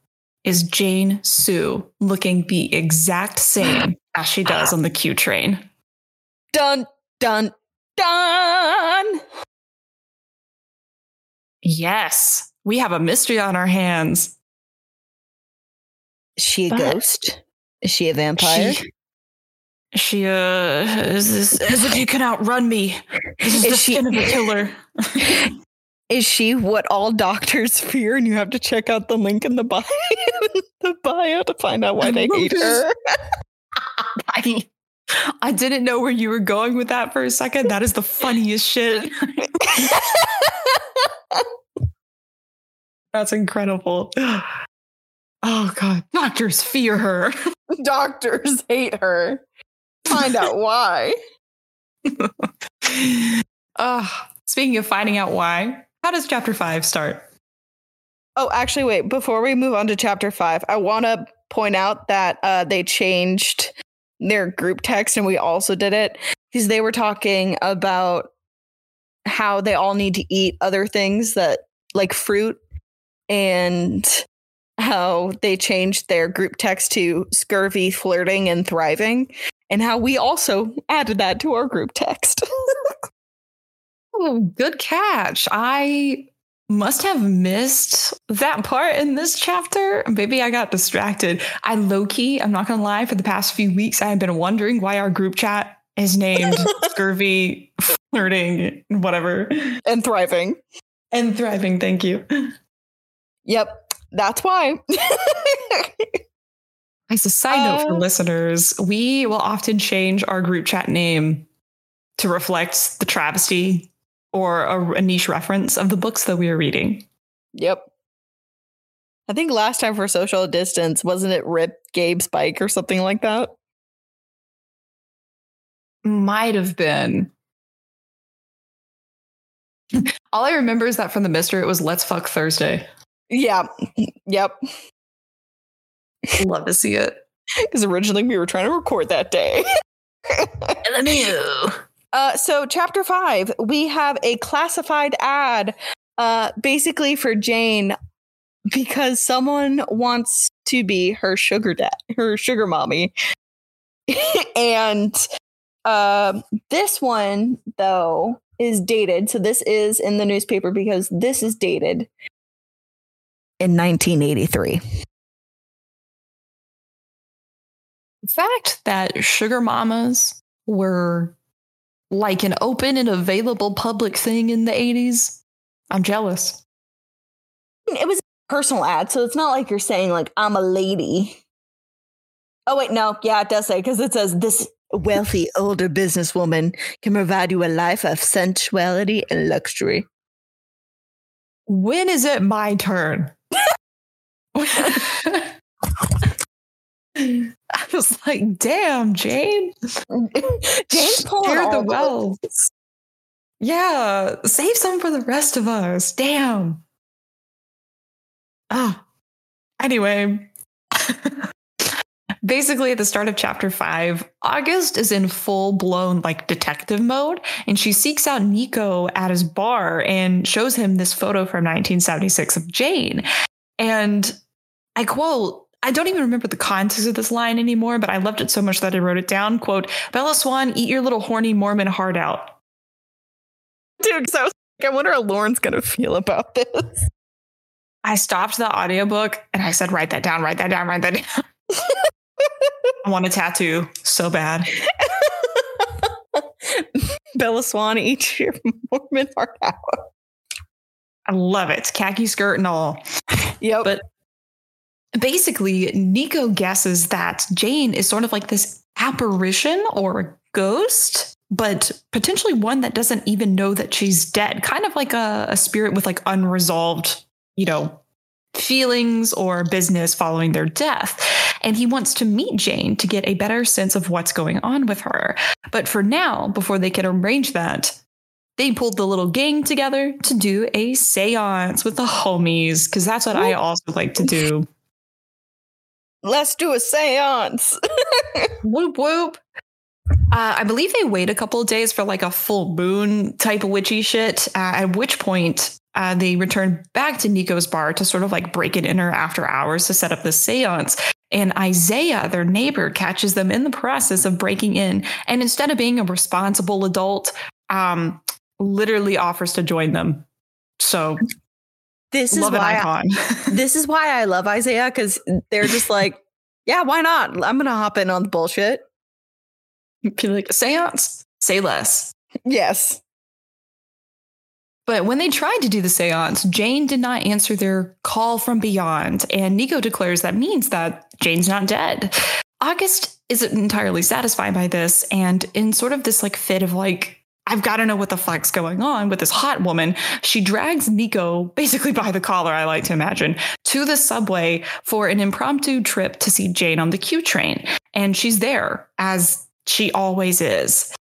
Speaker 3: is Jane Su looking the exact same as she does on the Q train.
Speaker 2: Dun, dun, dun.
Speaker 3: Yes, we have a mystery on our hands.
Speaker 2: Is she a but ghost? Is she a vampire?
Speaker 3: She, she uh is this as if you can outrun me. This is, is the she, skin of a killer.
Speaker 2: is she what all doctors fear? And you have to check out the link in the bio, the bio to find out why they hate her.
Speaker 3: I, I didn't know where you were going with that for a second. That is the funniest shit. That's incredible. Oh God, doctors fear her.
Speaker 2: doctors hate her. Find out why.
Speaker 3: oh, speaking of finding out why, how does chapter five start?
Speaker 2: Oh, actually, wait. Before we move on to chapter five, I want to point out that uh, they changed their group text, and we also did it because they were talking about how they all need to eat other things that like fruit and how they changed their group text to scurvy, flirting, and thriving, and how we also added that to our group text.
Speaker 3: oh, good catch. I must have missed that part in this chapter. Maybe I got distracted. I low key, I'm not gonna lie, for the past few weeks, I have been wondering why our group chat is named Scurvy, Flirting, whatever,
Speaker 2: and thriving.
Speaker 3: And thriving, thank you.
Speaker 2: Yep, that's why.
Speaker 3: As a side note for
Speaker 2: Uh,
Speaker 3: listeners, we will often change our group chat name to reflect the travesty or a, a niche reference of the books that we are reading.
Speaker 2: Yep. I think last time for social distance, wasn't it Rip Gabe's bike or something like that?
Speaker 3: Might have been. All I remember is that from the Mister, it was "Let's Fuck Thursday."
Speaker 2: Yeah. Yep.
Speaker 3: Love to see it.
Speaker 2: Because originally we were trying to record that day. Uh, so, chapter five, we have a classified ad uh, basically for Jane because someone wants to be her sugar dad, her sugar mommy. and um this one, though, is dated. So, this is in the newspaper because this is dated in 1983.
Speaker 3: The fact that sugar mamas were like an open and available public thing in the 80s, I'm jealous.
Speaker 2: It was a personal ad, so it's not like you're saying, like, I'm a lady. Oh, wait, no. Yeah, it does say, because it says this wealthy older businesswoman can provide you a life of sensuality and luxury.
Speaker 3: When is it my turn? I was like, damn, Jane.
Speaker 2: James pulling
Speaker 3: Share the wealth. Yeah, save some for the rest of us. Damn. Ah. Anyway, basically at the start of chapter five, August is in full blown like detective mode, and she seeks out Niko at his bar and shows him this photo from 1976 of Jane. And I quote, I don't even remember the context of this line anymore, but I loved it so much that I wrote it down. Quote, Bella Swan, eat your little horny Mormon heart out.
Speaker 2: Dude, because I was like, I wonder how Lauren's going to feel about this.
Speaker 3: I stopped the audiobook and I said, write that down, write that down, write that down. I want a tattoo so bad.
Speaker 2: Bella Swan, eat your Mormon heart out.
Speaker 3: I love it. Khaki skirt and all.
Speaker 2: Yep.
Speaker 3: But basically, Niko guesses that Jane is sort of like this apparition or a ghost, but potentially one that doesn't even know that she's dead. Kind of like a, a spirit with like unresolved, you know, feelings or business following their death. And he wants to meet Jane to get a better sense of what's going on with her. But for now, before they can arrange that, they pulled the little gang together to do a seance with the homies, because that's what I also like to do.
Speaker 2: Let's do a seance.
Speaker 3: whoop whoop. Uh, I believe they wait a couple of days for like a full moon type of witchy shit. Uh, at which point, uh, they return back to Niko's bar to sort of like break it in her after hours to set up the seance. And Isaiah, their neighbor, catches them in the process of breaking in. And instead of being a responsible adult, um, literally offers to join them. So
Speaker 2: This is
Speaker 3: love an
Speaker 2: why I, this is why I love Isaiah because they're just like, yeah, why not? I'm gonna hop in on the bullshit.
Speaker 3: Be like, seance, say less.
Speaker 2: Yes.
Speaker 3: But when they tried to do the seance, Jane did not answer their call from beyond, and Niko declares that means that Jane's not dead. August isn't entirely satisfied by this, and in sort of this like fit of like, I've got to know what the fuck's going on with this hot woman, she drags Niko, basically by the collar, I like to imagine, to the subway for an impromptu trip to see Jane on the Q train. And she's there, as she always is.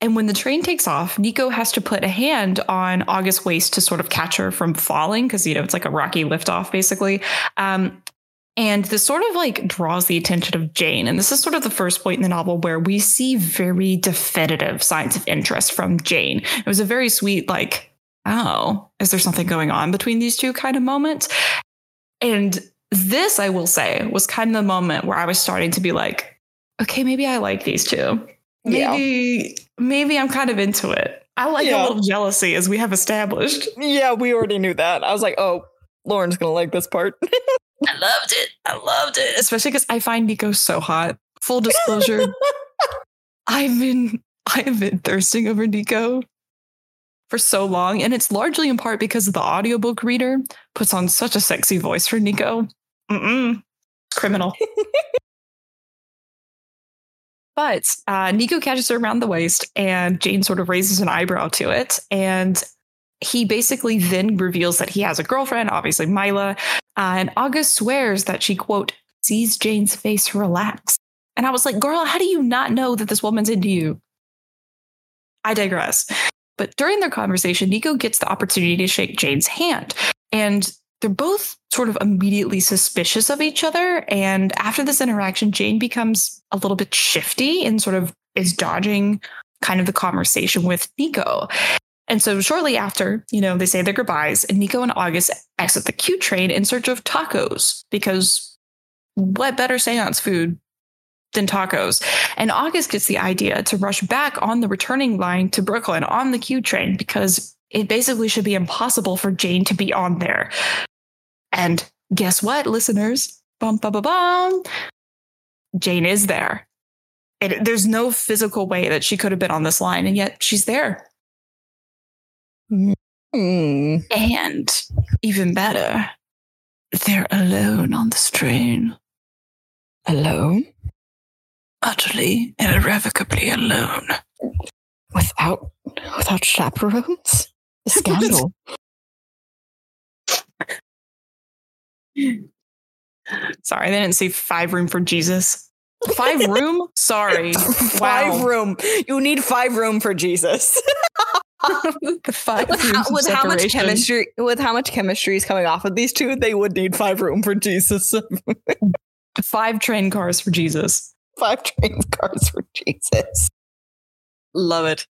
Speaker 3: And when the train takes off, Niko has to put a hand on August's waist to sort of catch her from falling because, you know, it's like a rocky liftoff, basically. Um, and this sort of like draws the attention of Jane. And this is sort of the first point in the novel where we see very definitive signs of interest from Jane. It was a very sweet, like, oh, is there something going on between these two kind of moment? And this, I will say, was kind of the moment where I was starting to be like, okay, maybe I like these two. Maybe, yeah. maybe I'm kind of into it. I like yeah. a little jealousy as we have established.
Speaker 2: Yeah, we already knew that. I was like, oh, Lauren's gonna like this part.
Speaker 3: I loved it. I loved it. Especially because I find Niko so hot. Full disclosure. I've been I've been thirsting over Niko for so long. And it's largely in part because the audiobook reader puts on such a sexy voice for Niko. Mm-mm. Criminal. but uh, Niko catches her around the waist, and Jane sort of raises an eyebrow to it. And he basically then reveals that he has a girlfriend, obviously Myla. Uh, and August swears that she, quote, sees Jane's face relax. And I was like, girl, how do you not know that this woman's into you? I digress. But during their conversation, Niko gets the opportunity to shake Jane's hand. And they're both sort of immediately suspicious of each other. And after this interaction, Jane becomes a little bit shifty and sort of is dodging kind of the conversation with Niko. And so shortly after, you know, they say their goodbyes, and Niko and August exit the Q train in search of tacos because what better seance food than tacos? And August gets the idea to rush back on the returning line to Brooklyn on the Q train because it basically should be impossible for Jane to be on there. And guess what, listeners? Bum, bum, bum, bum. Jane is there. There's no physical way that she could have been on this line, and yet she's there. Mm. And even better, they're alone on this train.
Speaker 2: Alone?
Speaker 3: Utterly, irrevocably alone.
Speaker 2: Without without chaperones? A scandal.
Speaker 3: Sorry, they didn't say five room for Jesus. Five room? Sorry.
Speaker 2: Five wow. room. You need five room for Jesus.
Speaker 3: the five
Speaker 2: with, how, with how, much chemistry with how much chemistry is coming off of these two, they would need five room for Jesus.
Speaker 3: five train cars for Jesus.
Speaker 2: Five train cars for Jesus.
Speaker 3: Love it.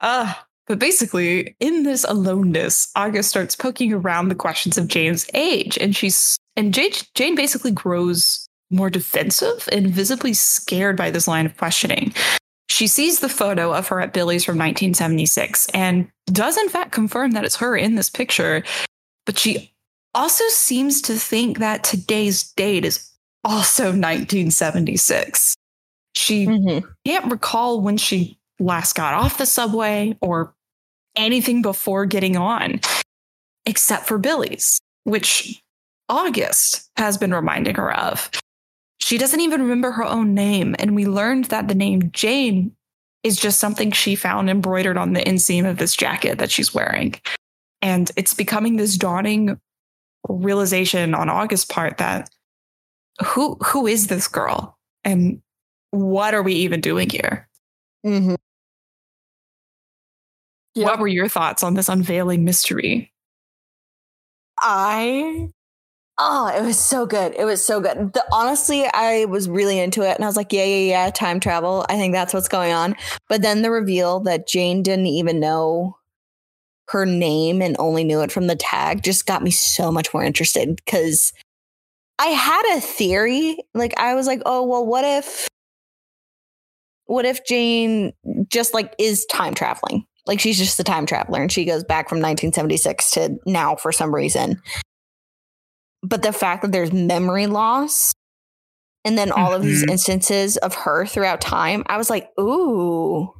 Speaker 3: Uh, but basically, in this aloneness, August starts poking around the questions of Jane's age, and she's and Jane, Jane basically grows more defensive and visibly scared by this line of questioning. She sees the photo of her at Billy's from 1976 and does, in fact, confirm that it's her in this picture. But she also seems to think that today's date is also 1976. She mm-hmm. can't recall when she last got off the subway or anything before getting on, except for Billy's, which August has been reminding her of. She doesn't even remember her own name. And we learned that the name Jane is just something she found embroidered on the inseam of this jacket that she's wearing. And it's becoming this dawning realization on August's part that who who is this girl and what are we even doing here? Mm-hmm. Yep. What were your thoughts on this unveiling mystery?
Speaker 2: I Oh, it was so good. It was so good. The, honestly, I was really into it and I was like, yeah, yeah, yeah, time travel. I think that's what's going on. But then the reveal that Jane didn't even know her name and only knew it from the tag just got me so much more interested because I had a theory. Like, I was like, oh, well, what if, what if Jane just like is time traveling? Like, she's just a time traveler and she goes back from 1976 to now for some reason but the fact that there's memory loss and then all mm-hmm. of these mm-hmm. instances of her throughout time, I was like, ooh,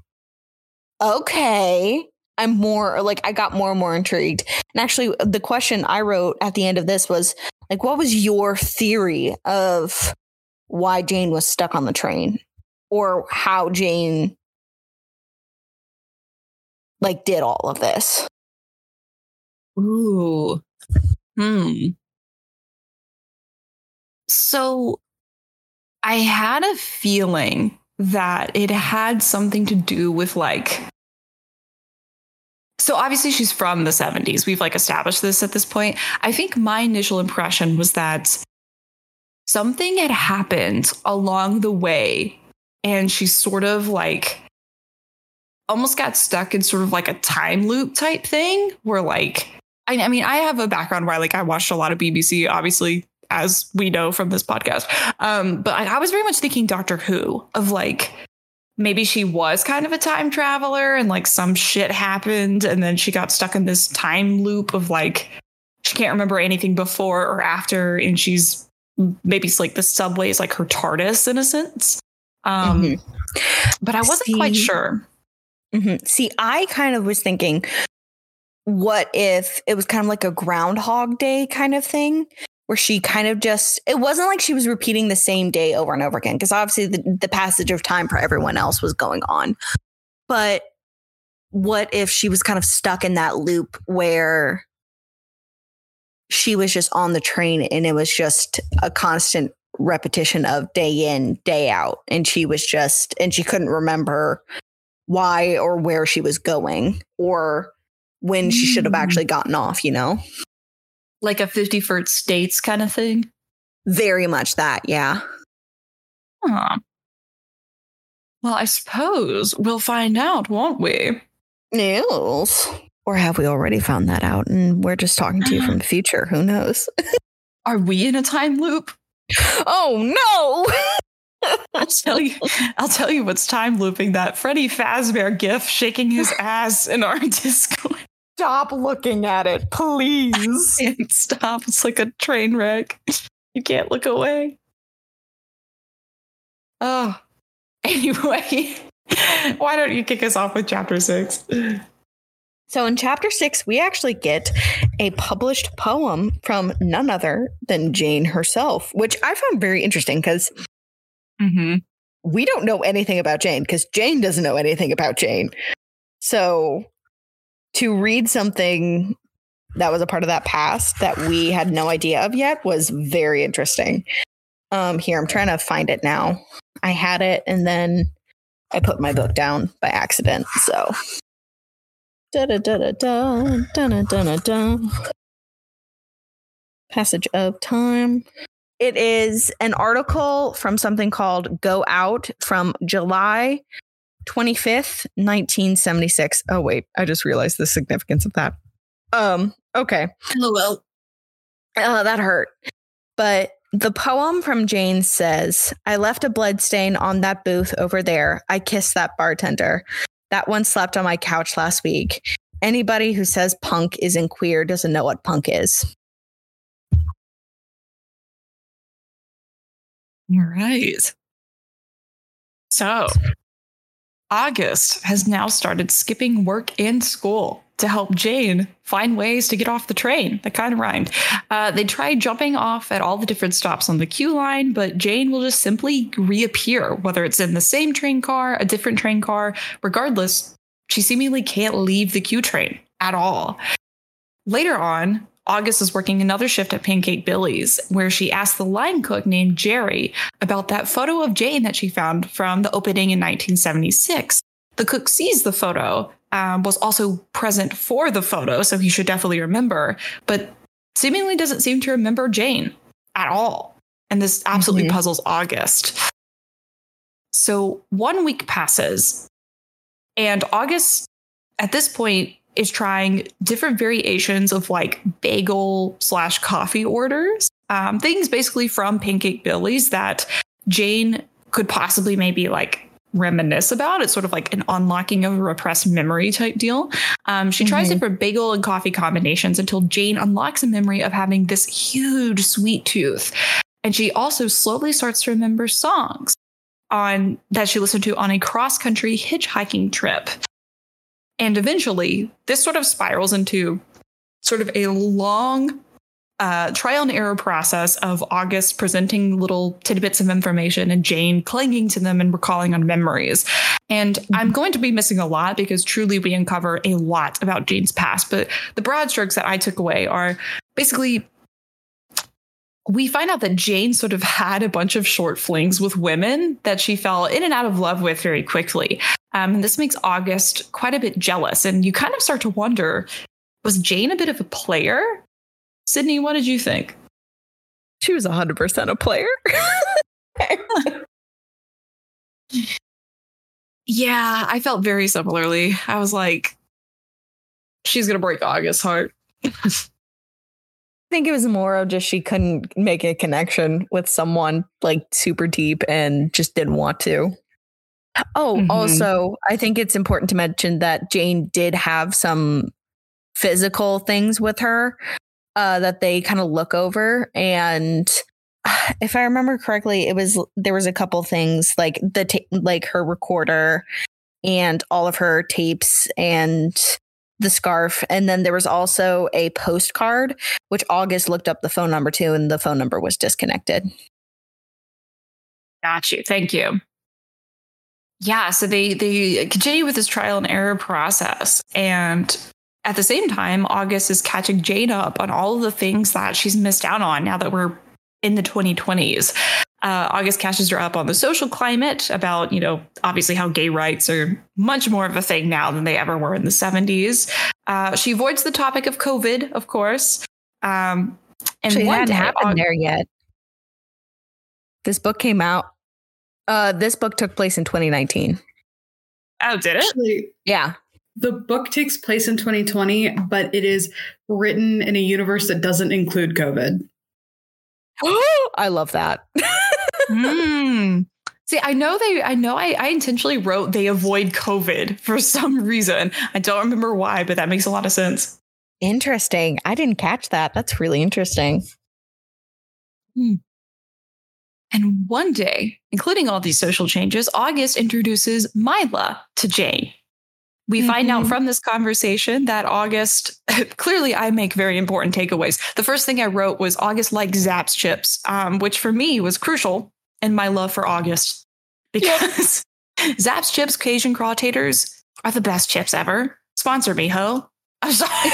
Speaker 2: okay. I'm more like, I got more and more intrigued. And actually, the question I wrote at the end of this was like, what was your theory of why Jane was stuck on the train or how Jane like did all of this?
Speaker 3: Ooh. Hmm. So I had a feeling that it had something to do with like so obviously she's from the 70s. We've like established this at this point. I think my initial impression was that something had happened along the way and she sort of like almost got stuck in sort of like a time loop type thing where like I, I mean, I have a background where like I watched a lot of BBC, obviously, as we know from this podcast. Um, but I, I was very much thinking Doctor Who of like maybe she was kind of a time traveler and like some shit happened and then she got stuck in this time loop of like she can't remember anything before or after and she's maybe it's like the subway is like her TARDIS in a sense. Um,
Speaker 2: Mhm.
Speaker 3: but I wasn't quite
Speaker 2: See-
Speaker 3: sure.
Speaker 2: Mhm. See, I kind of was thinking, what if it was kind of like a Groundhog Day kind of thing, where she kind of just, it wasn't like she was repeating the same day over and over again, because obviously the, the passage of time for everyone else was going on. But what if she was kind of stuck in that loop where she was just on the train and it was just a constant repetition of day in, day out. And she was just, and she couldn't remember why or where she was going or when she should have
Speaker 3: Mm.
Speaker 2: actually gotten off, you know?
Speaker 3: Like a 50 First Dates kind of thing.
Speaker 2: Very much that, yeah.
Speaker 3: Huh. Well, I suppose we'll find out, won't we?
Speaker 2: News. Or have we already found that out and we're just talking to you from the mm. future? Who knows?
Speaker 3: Are we in a time loop?
Speaker 2: oh no!
Speaker 3: I'll tell you. I'll tell you what's time looping. That Freddy Fazbear gif shaking his ass in our Discord.
Speaker 2: Stop looking at it, please.
Speaker 3: Can't stop. It's like a train wreck. You can't look away. Oh. Anyway, why don't you kick us off with chapter six?
Speaker 2: So in chapter six, we actually get a published poem from none other than Jane herself, which I found very interesting because
Speaker 3: Mm-hmm.
Speaker 2: we don't know anything about Jane because Jane doesn't know anything about Jane. So to read something that was a part of that past that we had no idea of yet was very interesting. Um, here, I'm trying to find it now. I had it and then I put my book down by accident. So. Da da da da da da da da Passage of time. It is an article from something called Go Out from July 25th, 1976. Oh, wait, I just realized the significance of that. Um, okay.
Speaker 3: LOL.
Speaker 2: Uh, that hurt. But the poem from Jane says, I left a bloodstain on that booth over there. I kissed that bartender. That one slept on my couch last week. Anybody who says punk isn't queer doesn't know what punk is.
Speaker 3: All right. So, August has now started skipping work and school to help Jane find ways to get off the train. That kind of rhymed. Uh, they tried jumping off at all the different stops on the Q line, but Jane will just simply reappear, whether it's in the same train car, a different train car. Regardless, she seemingly can't leave the Q train at all. Later on, August is working another shift at Pancake Billy's, where she asked the line cook named Jerry about that photo of Jane that she found from the opening in 1976. The cook sees the photo, um, was also present for the photo, so he should definitely remember, but seemingly doesn't seem to remember Jane at all. And this absolutely
Speaker 2: Mhm.
Speaker 3: puzzles August. So one week passes, and August at this point is trying different variations of like bagel slash coffee orders, um, things basically from Pancake Billy's that Jane could possibly maybe like reminisce about. It's sort of like an unlocking of a repressed memory type deal. Um, she tries
Speaker 2: Mhm.
Speaker 3: different bagel and coffee combinations until Jane unlocks a memory of having this huge sweet tooth. And she also slowly starts to remember songs on that she listened to on a cross country hitchhiking trip. And eventually, this sort of spirals into sort of a long uh, trial and error process of August presenting little tidbits of information and Jane clinging to them and recalling on memories. And I'm going to be missing a lot because truly we uncover a lot about Jane's past. But the broad strokes that I took away are basically we find out that Jane sort of had a bunch of short flings with women that she fell in and out of love with very quickly. Um, and this makes August quite a bit jealous. And you kind of start to wonder was Jane a bit of a player? Sydney, what did you think?
Speaker 2: She was 100% a player.
Speaker 3: Yeah, I felt very similarly. I was like, she's going to break August's heart.
Speaker 2: I think it was more of just she couldn't make a connection with someone like super deep and just didn't want to. Oh,
Speaker 3: Mhm.
Speaker 2: also, I think it's important to mention that Jane did have some physical things with her uh, that they kind of look over. And if I remember correctly, it was there was a couple things like the ta- like her recorder and all of her tapes and the scarf. And then there was also a postcard, which August looked up the phone number to, and the phone number was disconnected.
Speaker 3: Got you. Thank you. Yeah, so they they continue with this trial and error process, and at the same time, August is catching Jane up on all of the things that she's missed out on now that we're in the 2020s. Uh, August catches her up on the social climate about, you know, obviously how gay rights are much more of a thing now than they ever were in the 70s. Uh, she avoids the topic of COVID, of course. Um, and
Speaker 2: Actually, it hadn't
Speaker 3: day,
Speaker 2: happened
Speaker 3: Aug-
Speaker 2: there yet. This book came out. Uh, this book took place in 2019.
Speaker 3: oh, did it?
Speaker 1: Actually,
Speaker 2: Yeah,
Speaker 1: the book takes place in 2020, but it is written in a universe that doesn't include COVID.
Speaker 2: I love that.
Speaker 3: Hmm. See, I know they, I know I, I intentionally wrote they avoid COVID for some reason. I don't remember why, but that makes a lot of sense.
Speaker 2: interesting. I didn't catch that. That's really interesting.
Speaker 3: And one day, including all these social changes, August introduces Myla to Jane. We find out
Speaker 2: Mhm.
Speaker 3: from this conversation that August, clearly, I make very important takeaways. The first thing I wrote was August likes Zapp's chips, um, which for me was crucial in my love for August because Zapp's chips, Cajun Crawtators are the best chips ever. Sponsor me, ho. I'm sorry.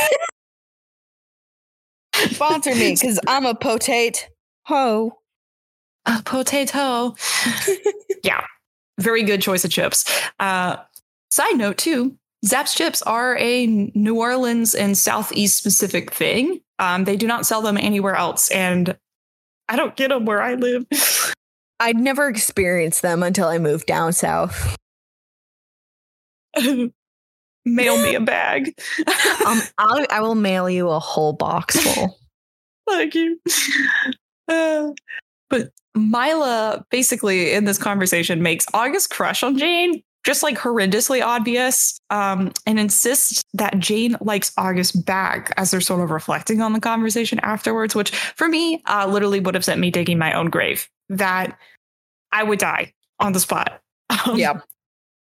Speaker 2: Sponsor me because I'm a potate ho.
Speaker 3: a potato. yeah, very good choice of chips. Uh, side note too, Zapp's chips are a New Orleans and Southeast specific thing. Um, they do not sell them anywhere else, and I don't get them where I live.
Speaker 2: I'd never experienced them until I moved down south.
Speaker 3: Mail me a bag.
Speaker 2: Um, I'll, I will mail you a whole box full.
Speaker 3: Thank you. Uh, but Myla basically in this conversation makes August crush on Jane just like horrendously obvious um, and insists that Jane likes August back as they're sort of reflecting on the conversation afterwards, which for me uh, literally would have sent me digging my own grave. That I would die on the spot. Um,
Speaker 2: Yeah.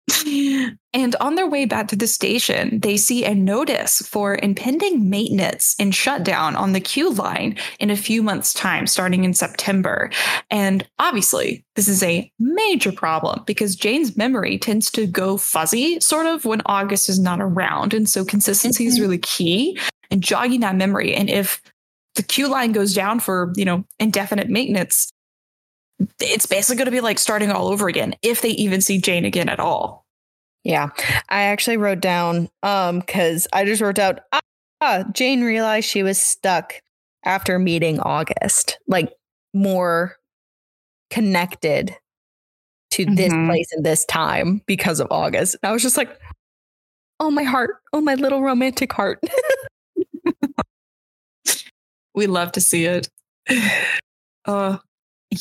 Speaker 3: And on their way back to the station, they see a notice for impending maintenance and shutdown on the Q line in a few months' time, starting in September. And obviously, this is a major problem because Jane's memory tends to go fuzzy, sort of, when August is not around. And so consistency is
Speaker 2: Mhm.
Speaker 3: really key in jogging that memory. And if the Q line goes down for, you know, indefinite maintenance, it's basically going to be like starting all over again if they even see Jane again at all.
Speaker 2: Yeah. I actually wrote down um because I just wrote out ah, Jane realized she was stuck after meeting August, like more connected to this
Speaker 3: Mhm.
Speaker 2: place and this time because of August. And I was just like, oh my heart, oh my little romantic heart.
Speaker 3: We love to see it. Uh,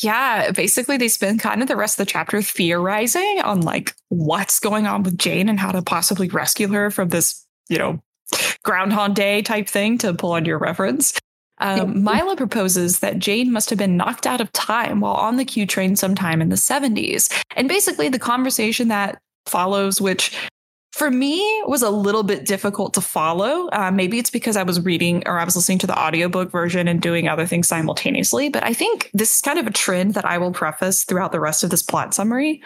Speaker 3: yeah, basically, they spend kind of the rest of the chapter theorizing on like what's going on with Jane and how to possibly rescue her from this, you know, Groundhog Day type thing to pull on your reference. Um, Myla proposes that Jane must have been knocked out of time while on the Q train sometime in the 70s. And basically, the conversation that follows, which for me was a little bit difficult to follow. Uh, maybe it's because I was reading or I was listening to the audiobook version and doing other things simultaneously. But I think this is kind of a trend that I will preface throughout the rest of this plot summary.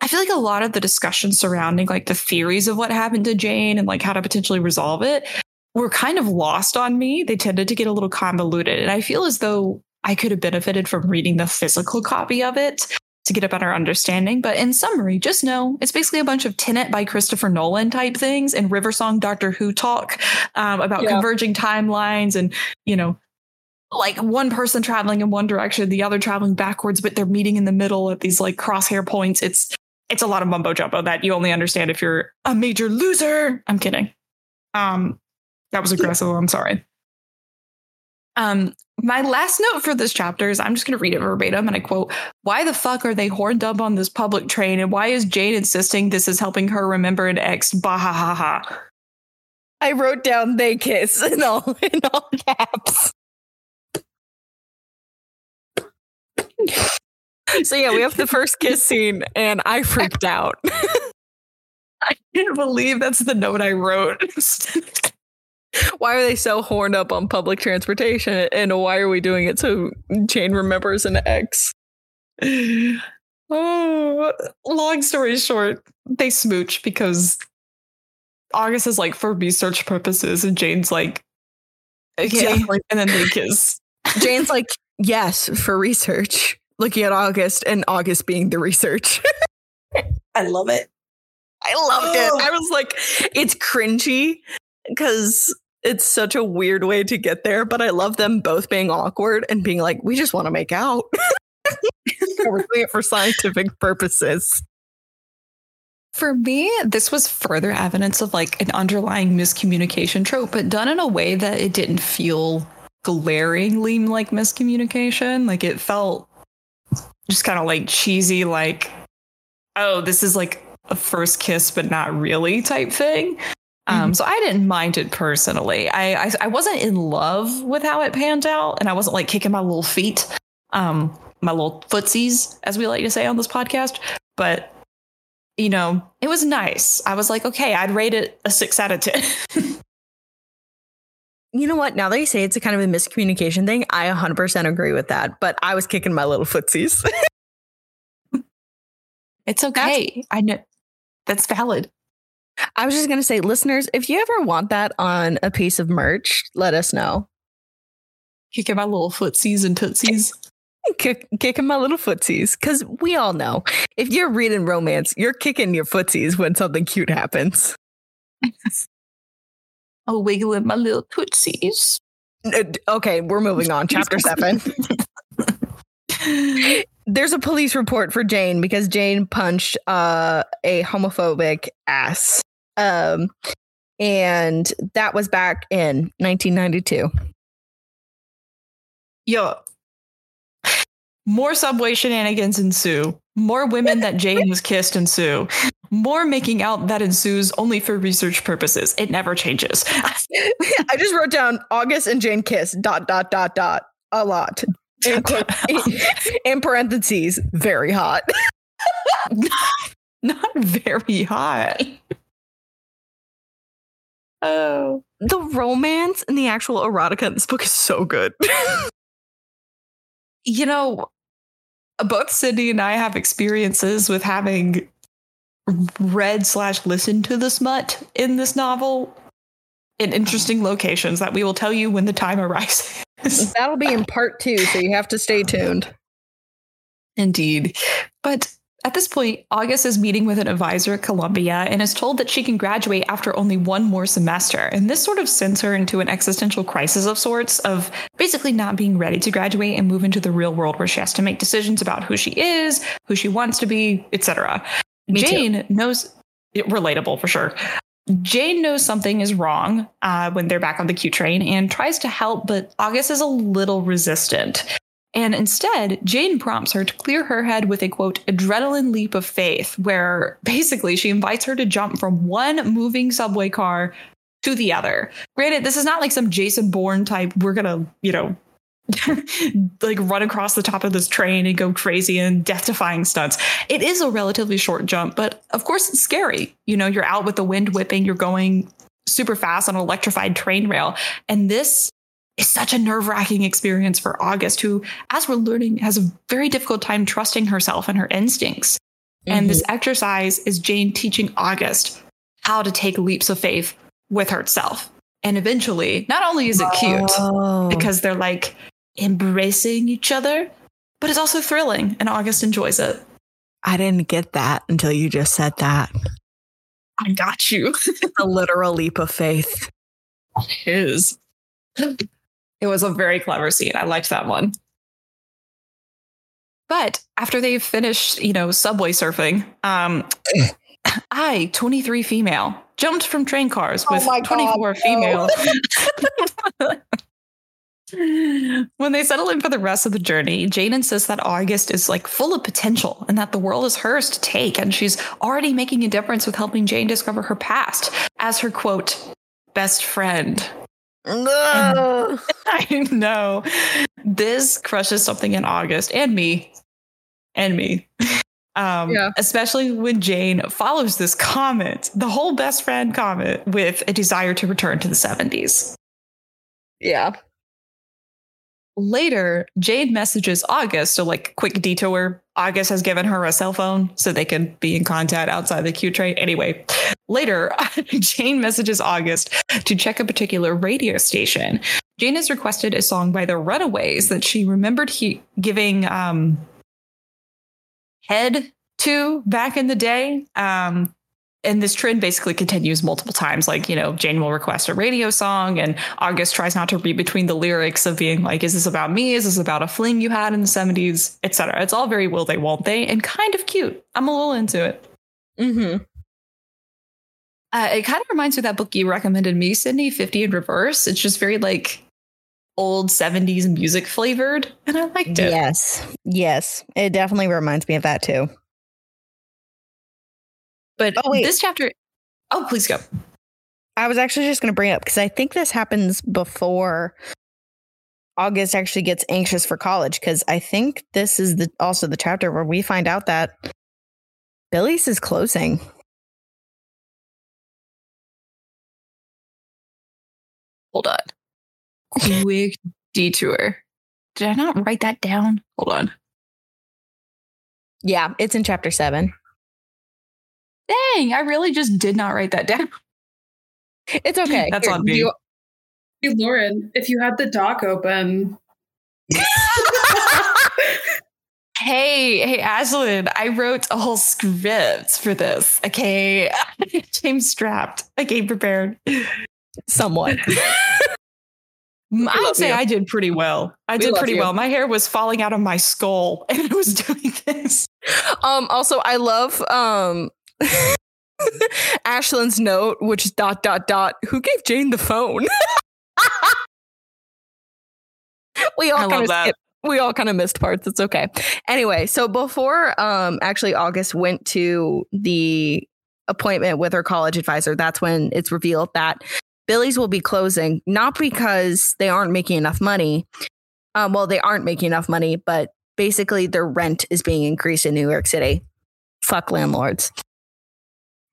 Speaker 3: I feel like a lot of the discussion surrounding like the theories of what happened to Jane and like how to potentially resolve it were kind of lost on me. They tended to get a little convoluted. And I feel as though I could have benefited from reading the physical copy of it to get a better understanding. But in summary, just know it's basically a bunch of Tenet by Christopher Nolan type things and River Song Doctor Who talk um, about
Speaker 2: Yeah.
Speaker 3: converging timelines and, you know, like one person traveling in one direction, the other traveling backwards, but they're meeting in the middle at these like crosshair points. It's it's a lot of mumbo jumbo that you only understand if you're a major loser. I'm kidding. Um, That was aggressive. I'm sorry. Um, my last note for this chapter is I'm just going to read it verbatim and I quote, Why the fuck are they horned up on this public train? And why is Jane insisting this is helping her remember an ex? Bah ha ha ha.
Speaker 2: I wrote down they kiss in all in all caps. so yeah, we have the first kiss scene and I freaked out.
Speaker 3: I can't believe that's the note I wrote.
Speaker 2: why are they so horned up on public transportation and why are we doing it so Jane remembers an ex?
Speaker 3: oh, long story short, they smooch because August is like for research purposes, and Jane's like, okay,
Speaker 2: Yeah.
Speaker 3: and then they kiss.
Speaker 2: Jane's like, yes, for research. Looking at August and August being the research.
Speaker 3: I love it.
Speaker 2: I loved it.
Speaker 3: Oh.
Speaker 2: I was like, it's cringy because it's such a weird way to get there, but I love them both being awkward and being like, we just want to make out. We're doing it for scientific purposes.
Speaker 3: For me, this was further evidence of like an underlying miscommunication trope, but done in a way that it didn't feel glaringly like miscommunication. Like it felt just kind of like cheesy, like, oh, this is like a first kiss, but not really type thing. Um, so I didn't mind it personally. I, I I wasn't in love with how it panned out, and I wasn't like kicking my little feet, um, my little footsies, as we like to say on this podcast. But you know, it was nice. I was like, okay, I'd rate it a six out of ten.
Speaker 2: You know what? Now that you say it's a kind of a miscommunication thing, I 100% agree with that. But I was kicking my little footsies.
Speaker 3: it's okay. I know that's valid.
Speaker 2: I was just going to say, listeners, if you ever want that on a piece of merch, let us know.
Speaker 3: Kicking my little footsies and tootsies.
Speaker 2: Kick, kicking my little footsies. Because we all know if you're reading romance, you're kicking your footsies when something cute happens.
Speaker 3: Oh, wiggling my little tootsies.
Speaker 2: Uh, Okay, we're moving on. Chapter seven. There's a police report for Jane because Jane punched uh, a homophobic ass. Um, and that was back in 1992.
Speaker 3: Yo. More subway shenanigans ensue. More women that Jane has kissed ensue. More making out that ensues only for research purposes. It never changes.
Speaker 2: I just wrote down August and Jane kiss dot dot dot dot a lot. In, in parentheses, very hot.
Speaker 3: Not very hot. Oh.
Speaker 2: The romance and the actual erotica in this book is so good.
Speaker 3: You know, both Sydney and I have experiences with having read slash listened to the smut in this novel in interesting locations that we will tell you when the time arises.
Speaker 2: That'll be in part two, so you have to stay tuned.
Speaker 3: Indeed. But at this point, August is meeting with an advisor at Columbia and is told that she can graduate after only one more semester. And this sort of sends her into an existential crisis of sorts of basically not being ready to graduate and move into the real world where she has to make decisions about who she is, who she wants to be, etc.
Speaker 2: Me too.
Speaker 3: Jane knows relatable for sure. Jane knows something is wrong uh, when they're back on the Q train and tries to help, but August is a little resistant. And instead, Jane prompts her to clear her head with a quote, adrenaline leap of faith, where basically she invites her to jump from one moving subway car to the other. Granted, this is not like some Jason Bourne type, we're gonna, you know, like run across the top of this train and go crazy and death defying stunts. It is a relatively short jump, but of course it's scary. You know, you're out with the wind whipping, you're going super fast on an electrified train rail. And this is such a nerve wracking experience for August, who, as we're learning, has a very difficult time trusting herself and her instincts. And this mm-hmm. exercise is Jane teaching August how to take leaps of faith with herself. And eventually, not only is it cute,
Speaker 2: Oh.
Speaker 3: because they're like embracing each other, but it's also thrilling, and August enjoys it.
Speaker 2: I didn't get that until you just said that.
Speaker 3: I got you.
Speaker 2: A literal leap of faith.
Speaker 3: His. It was a very clever scene. I liked that one. But after they've finished, you know, subway surfing, um, I, 23 female, jumped from train cars
Speaker 2: Oh
Speaker 3: with
Speaker 2: my God,
Speaker 3: 24
Speaker 2: no.
Speaker 3: when they settle in for the rest of the journey, Jane insists that August is like full of potential and that the world is hers to take. And she's already making a difference with helping Jane discover her past as her quote, best friend.
Speaker 2: No.
Speaker 3: I know. This crushes something in August and me. And me. Um,
Speaker 2: Yeah.
Speaker 3: Especially when Jane follows this comment, the whole best friend comment, with a desire to return to the 70s.
Speaker 2: yeah.
Speaker 3: Later, Jane messages August, so like quick detour. August has given her a cell phone so they can be in contact outside the Q train. Anyway, later, Jane messages August to check a particular radio station. Jane has requested a song by the Runaways that she remembered he giving um, head to back in the day. Um, and this trend basically continues multiple times. Like, you know, Jane will request a radio song, and August tries not to read between the lyrics of being like, is this about me? Is this about a fling you had in the 70s, etc. It's all very will they, won't they, and kind of cute. I'm a little into it.
Speaker 2: Mm-hmm.
Speaker 3: Uh, it kind of reminds me of that book you recommended me, Sydney, 50 in Reverse. It's just very like old 70s music flavored, and I liked it.
Speaker 2: Yes. Yes. It definitely reminds me of that too.
Speaker 3: But
Speaker 2: Oh, wait.
Speaker 3: this chapter, oh, please go.
Speaker 2: I was actually just going to bring up because I think this happens before August actually gets anxious for college because I think this is the also the chapter where we find out that Billy's is closing.
Speaker 3: Hold on. Quick detour. Did I not write that down? Hold on.
Speaker 2: Yeah, it's in chapter seven.
Speaker 3: Dang, I really just did not write that down.
Speaker 2: It's okay.
Speaker 3: That's
Speaker 2: Here,
Speaker 3: on me.
Speaker 2: you-
Speaker 1: Hey, Lauren, if you had the doc open,
Speaker 3: Hey, hey, Ashlyn, I wrote a whole script for this. Okay. James strapped. I came prepared.
Speaker 2: somewhat.
Speaker 3: I would say
Speaker 2: you.
Speaker 3: I did pretty well. I
Speaker 2: We
Speaker 3: did pretty
Speaker 2: you.
Speaker 3: well. My hair was falling out of my skull and I was doing this.
Speaker 2: um. Also, I love um. Ashlyn's note, which is dot dot dot. Who gave Jane the phone? we all kind of skipped. We all kind of missed parts. It's okay. Anyway, so before um actually August went to the appointment with her college advisor, that's when it's revealed that Billy's will be closing, not because they aren't making enough money. Um, well, they aren't making enough money, but basically their rent is being increased in New York City. Fuck landlords.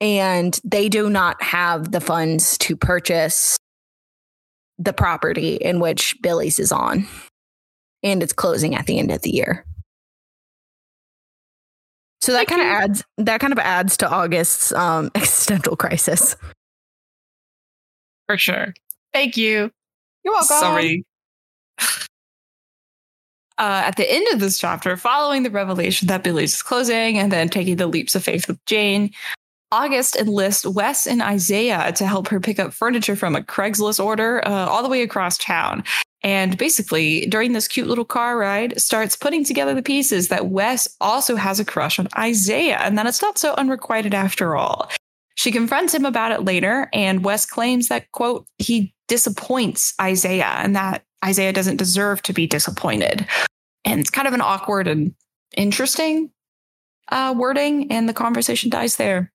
Speaker 2: And they do not have the funds to purchase the property in which Billy's is on. And it's closing at the end of the year. So that kind of adds that kind of adds to August's um, existential crisis.
Speaker 3: For sure. Thank you.
Speaker 2: You're welcome.
Speaker 3: Sorry. Uh, at the end of this chapter, following the revelation that Billy's is closing and then taking the leaps of faith with Jane, August enlists Wes and Isaiah to help her pick up furniture from a Craigslist order uh, all the way across town. And basically, during this cute little car ride, starts putting together the pieces that Wes also has a crush on Isaiah and that it's not so unrequited after all. She confronts him about it later, and Wes claims that, quote, he disappoints Isaiah and that Isaiah doesn't deserve to be disappointed. And it's kind of an awkward and interesting uh, wording, and the conversation dies there.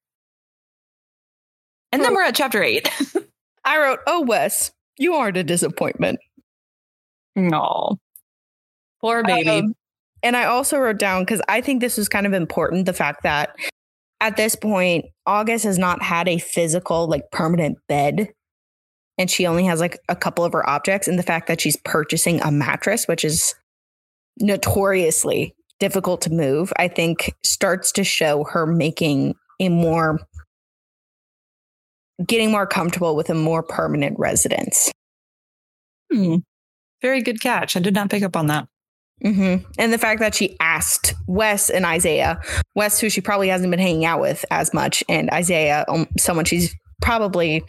Speaker 3: And then we're at chapter eight.
Speaker 2: I wrote, "Oh Wes, you aren't a disappointment."
Speaker 3: No. Poor baby.
Speaker 2: Um, and I also wrote down because I think this was kind of important the fact that at this point, August has not had a physical, like permanent bed. And she only has like a couple of her objects. And the fact that she's purchasing a mattress, which is notoriously difficult to move, I think starts to show her making a more, getting more comfortable with a more permanent residence.
Speaker 3: Hmm. Very good catch. I did not pick up on that.
Speaker 2: hmm And the fact that she asked Wes and Isaiah, Wes, who she probably hasn't been hanging out with as much, and Isaiah, um, someone she's probably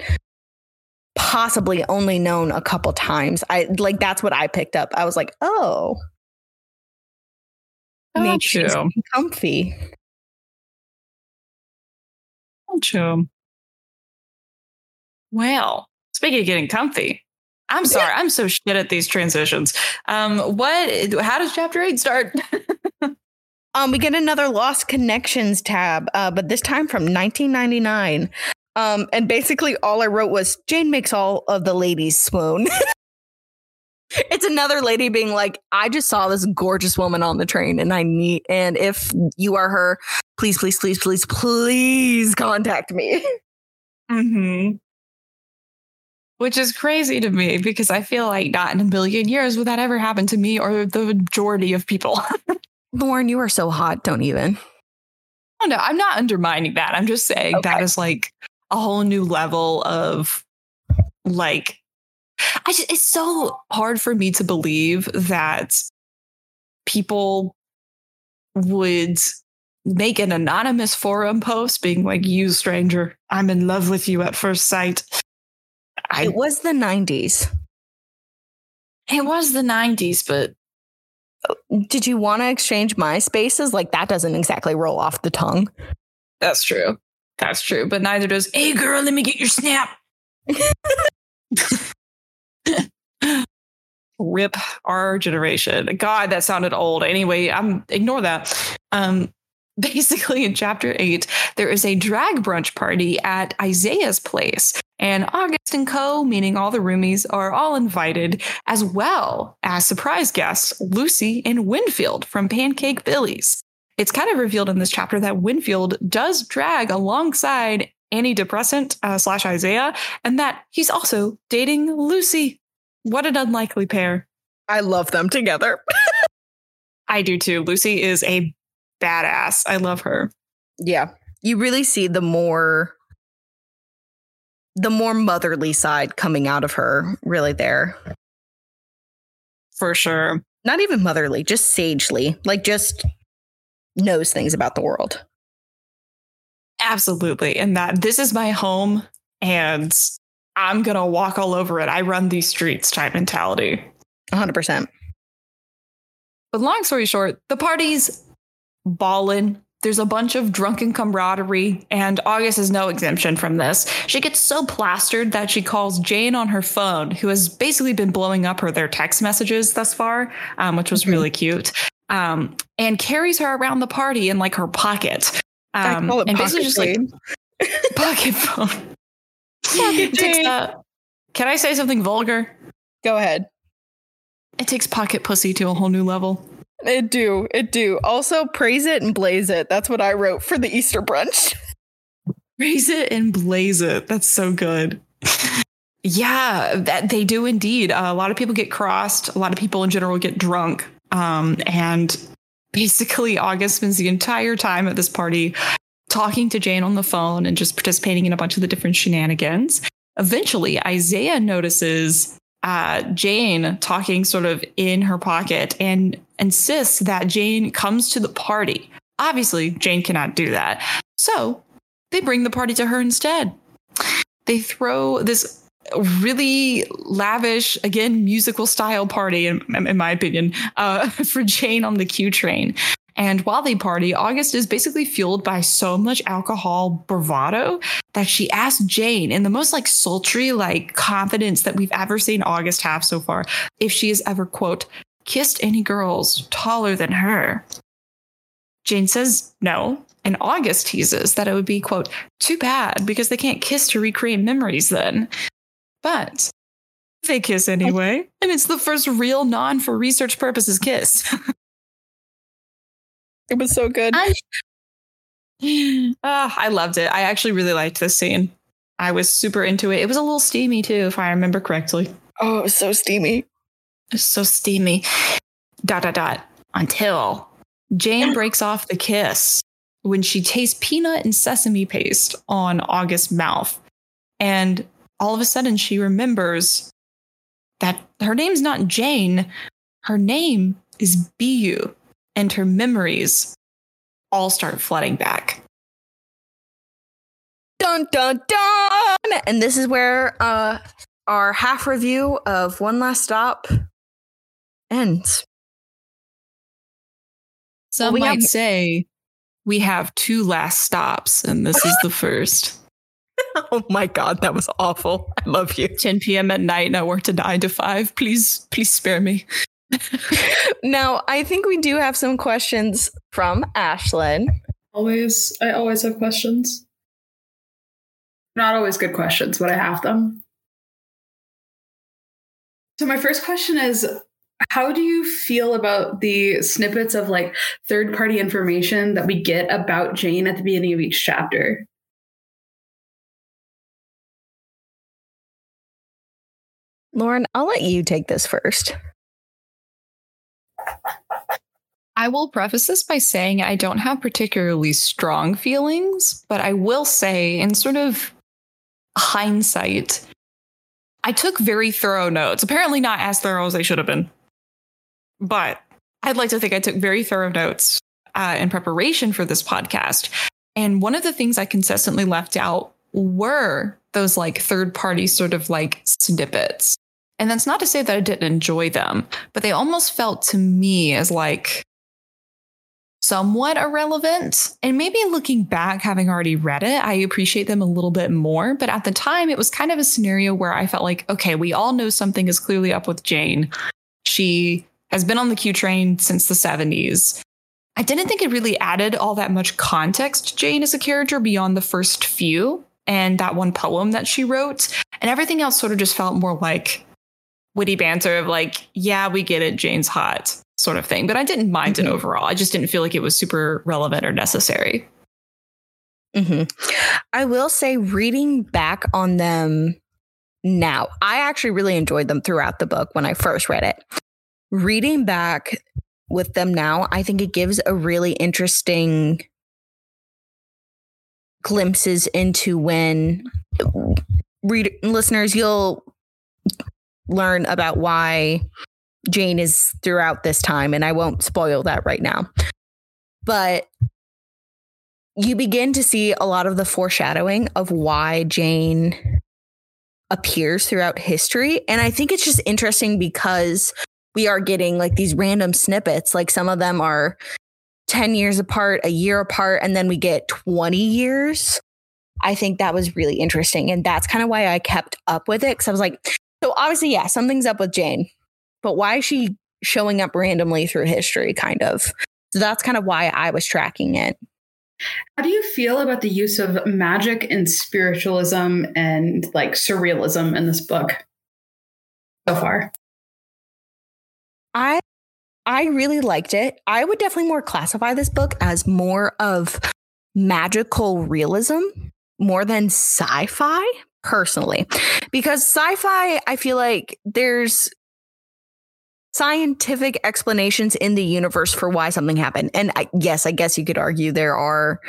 Speaker 2: possibly only known a couple times. I like that's what I picked up. I was like, oh, maybe she's
Speaker 3: Gotcha.
Speaker 2: comfy.
Speaker 3: Gotcha. Well, speaking of getting comfy, I'm sorry, I'm so shit at these transitions. Um, what? How does chapter eight start?
Speaker 2: Um, we get another Lost Connections tab, uh, but this time from 1999. Um, and basically all I wrote was Jane makes all of the ladies swoon. it's another lady being like, I just saw this gorgeous woman on the train and I need, and if you are her, please, please, please, please, please contact me.
Speaker 3: hmm Which is crazy to me because I feel like not in a billion years would that ever happen to me or the majority of people.
Speaker 2: Lauren, you are so hot. Don't even.
Speaker 3: Oh no, I'm not undermining that. I'm just saying
Speaker 2: Okay.
Speaker 3: that is like a whole new level of like I just it's so hard for me to believe that people would make an anonymous forum post being like, you stranger, I'm in love with you at first sight. I
Speaker 2: It was the 90s.
Speaker 3: it was the 90s, but
Speaker 2: Did you want to exchange MySpaces? Like, that doesn't exactly roll off the tongue.
Speaker 3: that's true. That's true. But neither does, hey girl, let me get your snap. Rip our generation. God, that sounded old. Anyway, I'm ignore that. Um, basically, in chapter eight, there is a drag brunch party at Isaiah's place, and August and Co., meaning all the roomies, are all invited, as well as surprise guests Lucy and Winfield from Pancake Billy's. It's kind of revealed in this chapter that Winfield does drag alongside Annie Depressant uh, slash Isaiah, and that he's also dating Lucy. What an unlikely pair.
Speaker 2: I love them together.
Speaker 3: I do too. Lucy is a badass. I love her.
Speaker 2: Yeah. You really see the more the more motherly side coming out of her really there.
Speaker 3: For sure.
Speaker 2: Not even motherly, just sagely. Like just knows things about the world.
Speaker 3: Absolutely. And that this is my home and I'm going to walk all over it. I run these streets type mentality.
Speaker 2: 100%.
Speaker 3: But long story short, the party's ballin'. There's a bunch of drunken camaraderie, and August is no exemption from this. She gets so plastered that she calls Jane on her phone, who has basically been blowing up her their text messages thus far, um, which was
Speaker 2: Mhm.
Speaker 3: really cute, um, and carries her around the party in like her pocket. Um, and basically just like pocket phone.
Speaker 2: Pocket
Speaker 3: takes, uh, can I say something vulgar?
Speaker 2: Go ahead.
Speaker 3: It takes pocket pussy to a whole new level.
Speaker 2: It do. It do. Also praise it and blaze it. That's what I wrote for the Easter brunch.
Speaker 3: Raise it and blaze it. That's so good. yeah, that they do indeed. Uh, a lot of people get crossed. A lot of people in general get drunk. Um, and basically, August spends the entire time at this party talking to Jane on the phone and just participating in a bunch of the different shenanigans. Eventually, Isaiah notices uh, Jane talking sort of in her pocket and insists that Jane comes to the party. Obviously, Jane cannot do that. So they bring the party to her instead. They throw this really lavish, again, musical style party, in, in my opinion, uh, for Jane on the Q train. And while they party, August is basically fueled by so much alcohol bravado that she asks Jane, in the most like sultry, like confidence that we've ever seen August have so far, if she has ever, quote, kissed any girls taller than her. Jane says no, and August teases that it would be, quote, too bad because they can't kiss to recreate memories then. But they kiss anyway, and it's the first real non for research purposes kiss.
Speaker 2: It was so good.
Speaker 3: I, Ah, I loved it. I actually really liked this scene. I was super into it. It was a little steamy too, if I remember correctly.
Speaker 2: Oh, it was so steamy.
Speaker 3: So steamy. Dot dot dot. Until Jane breaks off the kiss when she tastes peanut and sesame paste on August's mouth. And all of a sudden she remembers that her name's not Jane. Her name is Bu. And her memories all start flooding back.
Speaker 2: Dun dun dun! And this is where uh our half review of One Last Stop ends.
Speaker 3: Some
Speaker 2: we
Speaker 3: might
Speaker 2: have-
Speaker 3: say we have two last stops, and this is the first.
Speaker 2: oh my god, that was awful. I love you.
Speaker 3: 10 p.m. at night and I work to nine to five. Please, please spare me.
Speaker 2: now, I think we do have some questions from Ashlyn.
Speaker 1: Always, I always have questions. Not always good questions, but I have them. So, my first question is How do you feel about the snippets of like third party information that we get about Jane at the beginning of each chapter?
Speaker 2: Lauren, I'll let you take this first.
Speaker 3: I will preface this by saying I don't have particularly strong feelings, but I will say, in sort of hindsight, I took very thorough notes. Apparently, not as thorough as I should have been, but I'd like to think I took very thorough notes uh, in preparation for this podcast. And one of the things I consistently left out were those like third party sort of like snippets. And that's not to say that I didn't enjoy them, but they almost felt to me as like somewhat irrelevant. And maybe looking back, having already read it, I appreciate them a little bit more. But at the time, it was kind of a scenario where I felt like, okay, we all know something is clearly up with Jane. She has been on the Q train since the 70s. I didn't think it really added all that much context to Jane as a character beyond the first few and that one poem that she wrote. And everything else sort of just felt more like witty banter of like, yeah, we get it, Jane's hot sort of thing. But I didn't mind mm-hmm. it overall. I just didn't feel like it was super relevant or necessary.
Speaker 2: Mm-hmm. I will say, reading back on them now, I actually really enjoyed them throughout the book when I first read it. Reading back with them now, I think it gives a really interesting glimpses into when read listeners you'll learn about why Jane is throughout this time, and I won't spoil that right now. But you begin to see a lot of the foreshadowing of why Jane appears throughout history. And I think it's just interesting because we are getting like these random snippets. Like some of them are 10 years apart, a year apart, and then we get 20 years. I think that was really interesting. And that's kind of why I kept up with it. Cause I was like, so obviously, yeah, something's up with Jane, but why is she showing up randomly through history, kind of? So that's kind of why I was tracking it.
Speaker 1: How do you feel about the use of magic and spiritualism and like surrealism in this book so far?
Speaker 2: I I really liked it. I would definitely more classify this book as more of magical realism more than sci-fi personally. Because sci-fi, I feel like there's scientific explanations in the universe for why something happened. And I, yes, I guess you could argue there are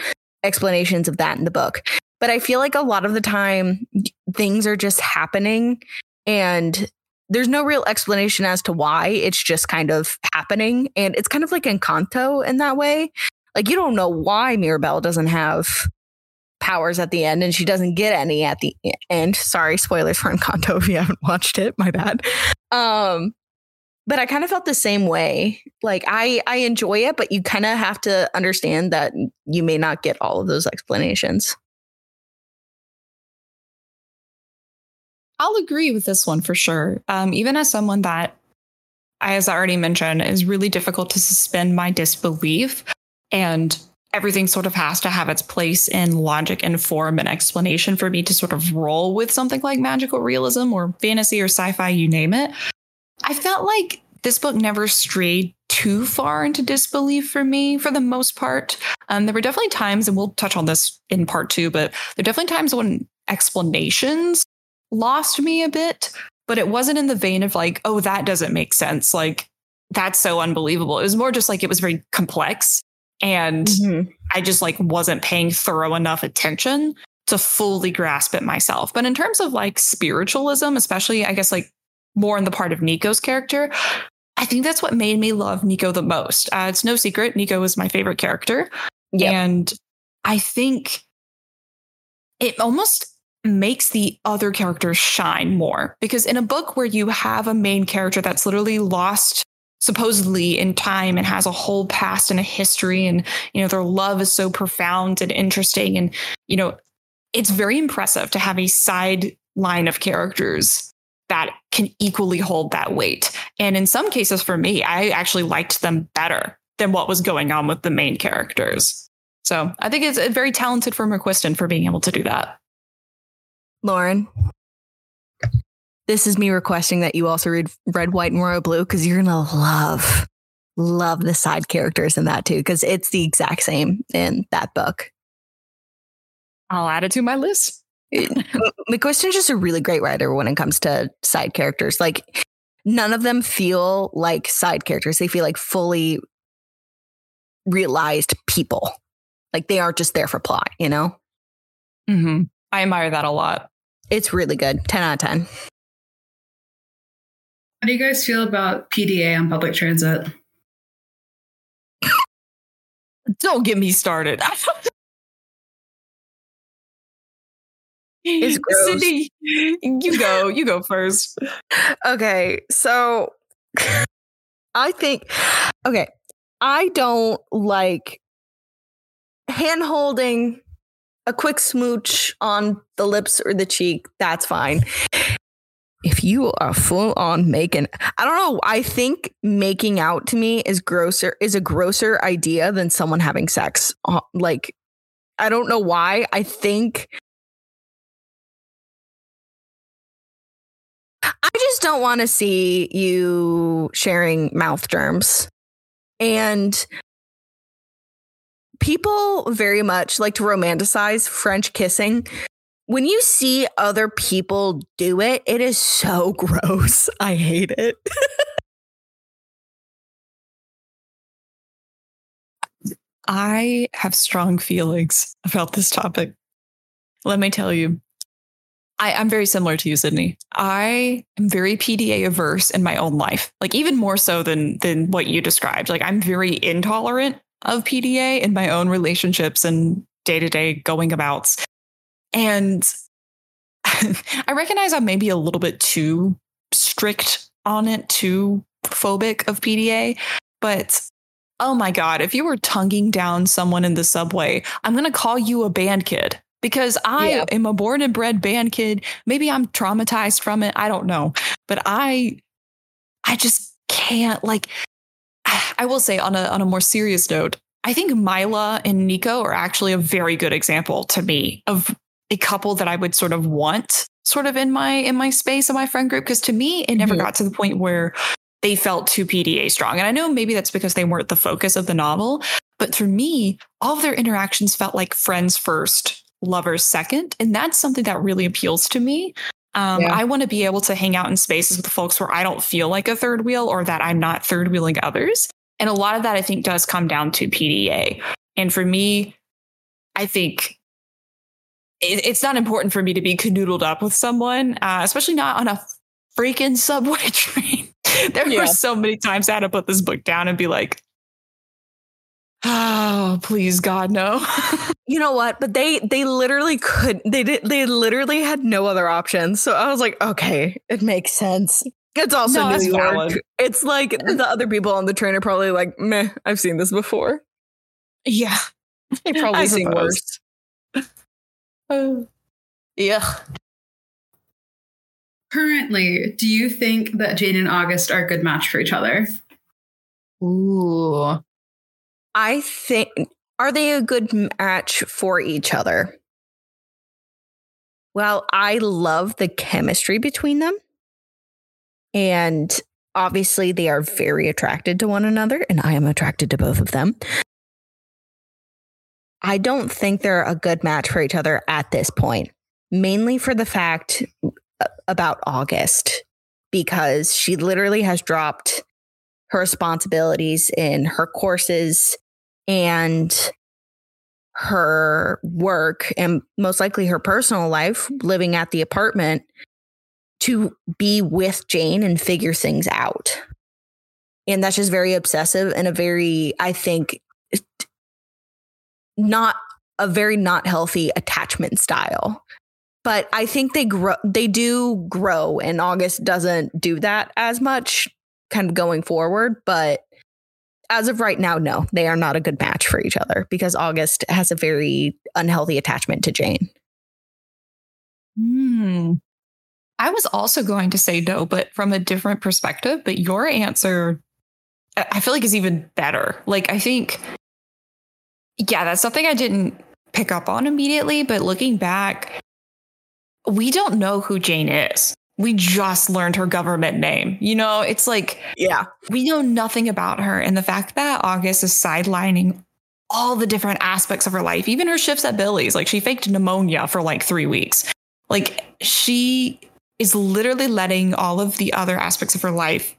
Speaker 2: explanations of that in the book. But I feel like a lot of the time things are just happening and there's no real explanation as to why. It's just kind of happening. And it's kind of like Encanto in that way. Like you don't know why Mirabel doesn't have powers at the end and she doesn't get any at the end. Sorry, spoilers for Encanto if you haven't watched it. My bad. Um, but I kind of felt the same way. Like I I enjoy it, but you kind of have to understand that you may not get all of those explanations.
Speaker 3: I'll agree with this one for sure. Um, even as someone that, as I already mentioned, is really difficult to suspend my disbelief, and everything sort of has to have its place in logic and form and explanation for me to sort of roll with something like magical realism or fantasy or sci-fi, you name it. I felt like this book never strayed too far into disbelief for me for the most part. Um, there were definitely times, and we'll touch on this in part two, but there are definitely times when explanations lost me a bit, but it wasn't in the vein of like, oh, that doesn't make sense. Like, that's so unbelievable. It was more just like it was very complex. And mm-hmm. I just like wasn't paying thorough enough attention to fully grasp it myself. But in terms of like spiritualism, especially, I guess like more in the part of Niko's character. I think that's what made me love Niko the most. Uh, it's no secret, Niko is my favorite character. Yep. And I think it almost makes the other characters shine more because in a book where you have a main character that's literally lost supposedly in time and has a whole past and a history and you know their love is so profound and interesting and you know it's very impressive to have a side line of characters that can equally hold that weight. And in some cases, for me, I actually liked them better than what was going on with the main characters. So I think it's a very talented for McQuiston for being able to do that.
Speaker 2: Lauren, this is me requesting that you also read Red, White, and Royal Blue because you're gonna love, love the side characters in that too because it's the exact same in that book.
Speaker 3: I'll add it to my list.
Speaker 2: McQuiston's just a really great writer when it comes to side characters. Like none of them feel like side characters. They feel like fully realized people. Like they aren't just there for plot, you know?
Speaker 3: Mm-hmm. I admire that a lot.
Speaker 2: It's really good. 10 out of 10.
Speaker 1: How do you guys feel about PDA on public transit?
Speaker 3: Don't get me started.
Speaker 2: It's gross.
Speaker 3: Cindy, you go. You go first.
Speaker 2: Okay, so I think okay, I don't like hand holding a quick smooch on the lips or the cheek, that's fine. If you are full on making, I don't know. I think making out to me is grosser is a grosser idea than someone having sex. Uh, Like, I don't know why. I think I just don't want to see you sharing mouth germs. And people very much like to romanticize French kissing. When you see other people do it, it is so gross. I hate it.
Speaker 3: I have strong feelings about this topic. Let me tell you. I, I'm very similar to you, Sydney. I am very PDA averse in my own life, like even more so than than what you described. Like I'm very intolerant of PDA in my own relationships and day to day going abouts. And I recognize I'm maybe a little bit too strict on it, too phobic of PDA, but oh my God, if you were tonguing down someone in the subway, I'm going to call you a band kid because I
Speaker 2: Yeah.
Speaker 3: am a born and bred band kid. Maybe I'm traumatized from it. I don't know. But I, I just can't like, I will say on a, on a more serious note, I think Myla and Niko are actually a very good example to me of a couple that I would sort of want sort of in my in my space in my friend group because to me it never
Speaker 2: Mhm.
Speaker 3: got to the point where they felt too PDA strong. And I know maybe that's because they weren't the focus of the novel, but for me, all of their interactions felt like friends first, lovers second, and that's something that really appeals to me. Um,
Speaker 2: Yeah.
Speaker 3: I want to be able to hang out in spaces with folks where I don't feel like a third wheel or that I'm not third wheeling others. And a lot of that I think does come down to PDA. And for me, I think it, it's not important for me to be canoodled up with someone, uh, especially not on a freaking subway train. there
Speaker 2: Yeah.
Speaker 3: were so many times I had to put this book down and be like, oh, please, God, no.
Speaker 2: you know what? But they they literally could they did they literally had no other options. So I was like, okay, it makes sense. It's also
Speaker 3: No,
Speaker 2: New York.
Speaker 3: valid.
Speaker 2: It's like the other people on the train are probably like, meh, I've seen this before.
Speaker 3: yeah.
Speaker 2: They've probably seen worse.
Speaker 3: Oh. Yeah.
Speaker 1: Currently, do you think that Jane and August are a good match for each other?
Speaker 3: Ooh.
Speaker 2: I think are they a good match for each other? Well, I love the chemistry between them. And obviously they are very attracted to one another and I am attracted to both of them. I don't think they're a good match for each other at this point, mainly for the fact uh, about August because she literally has dropped her responsibilities in her courses and her work and most likely her personal life living at the apartment to be with Jane and figure things out. And that's just very obsessive and a very, I think, not a very not healthy attachment style. But I think they grow, they do grow, and August doesn't do that as much kind of going forward. But as of right now, no, they are not a good match for each other because August has a very unhealthy attachment to Jane.
Speaker 3: Hmm. I was also going to say no, but from a different perspective. But your answer, I feel like, is even better. Like, I think, yeah, that's something I didn't pick up on immediately. But looking back, we don't know who Jane is. We just learned her government name. You know, it's like,
Speaker 2: Yeah.
Speaker 3: we know nothing about her. And the fact that August is sidelining all the different aspects of her life, even her shifts at Billy's, like she faked pneumonia for like three weeks. Like she is literally letting all of the other aspects of her life,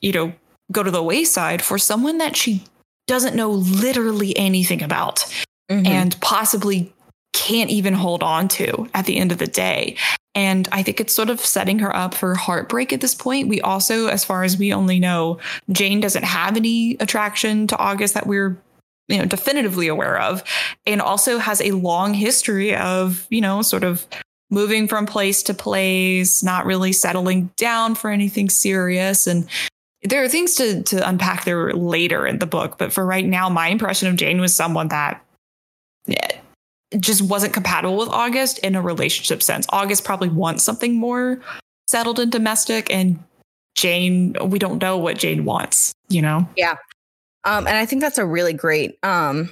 Speaker 3: you know, go to the wayside for someone that she doesn't know literally anything about
Speaker 2: Mhm.
Speaker 3: and possibly can't even hold on to at the end of the day. And I think it's sort of setting her up for heartbreak at this point. We also, as far as we only know, Jane doesn't have any attraction to August that we're you know definitively aware of and also has a long history of you know sort of moving from place to place not really settling down for anything serious and there are things to to unpack there later in the book but for right now my impression of jane was someone that yeah, just wasn't compatible with august in a relationship sense august probably wants something more settled and domestic and jane we don't know what jane wants you know Yeah.
Speaker 2: Um, and I think that's a really great um,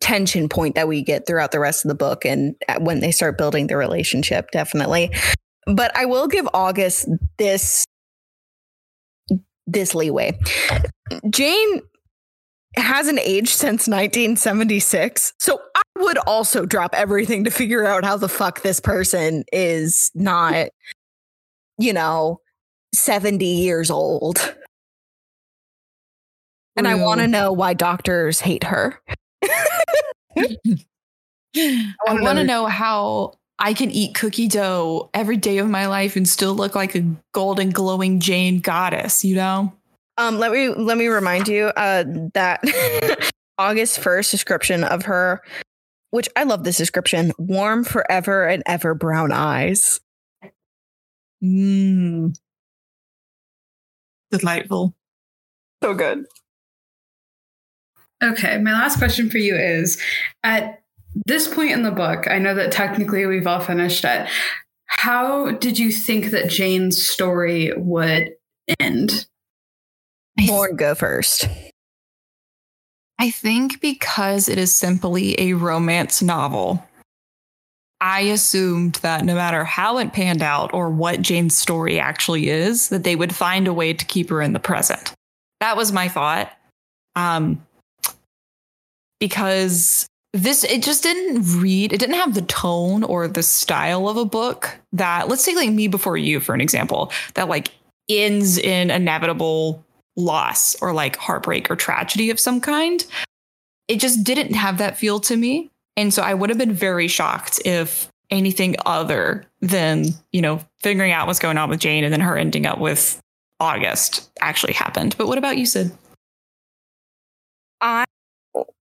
Speaker 2: tension point that we get throughout the rest of the book and uh, when they start building the relationship, definitely. But I will give August this this leeway. Jane hasn't aged since 1976. So I would also drop everything to figure out how the fuck this person is not, you know, 70 years old. And I want to know why doctors hate her.
Speaker 3: I
Speaker 2: wanna
Speaker 3: want to
Speaker 2: know-
Speaker 3: know how I can eat cookie dough every day of my life and still look like a golden glowing Jane goddess, you know?
Speaker 2: Um, let me let me remind you uh, that August first description of her, which I love this description: warm forever and ever brown eyes.
Speaker 3: Mm. Delightful.
Speaker 2: So good.
Speaker 1: Okay, my last question for you is at this point in the book, I know that technically we've all finished it. How did you think that Jane's story would end?
Speaker 2: Lauren, go first.
Speaker 3: I think because it is simply a romance novel, I assumed that no matter how it panned out or what Jane's story actually is, that they would find a way to keep her in the present. That was my thought. Um, because this, it just didn't read, it didn't have the tone or the style of a book that, let's take like Me Before You, for an example, that like ends in inevitable loss or like heartbreak or tragedy of some kind. It just didn't have that feel to me. And so I would have been very shocked if anything other than, you know, figuring out what's going on with Jane and then her ending up with August actually happened. But what about you, Sid?
Speaker 2: I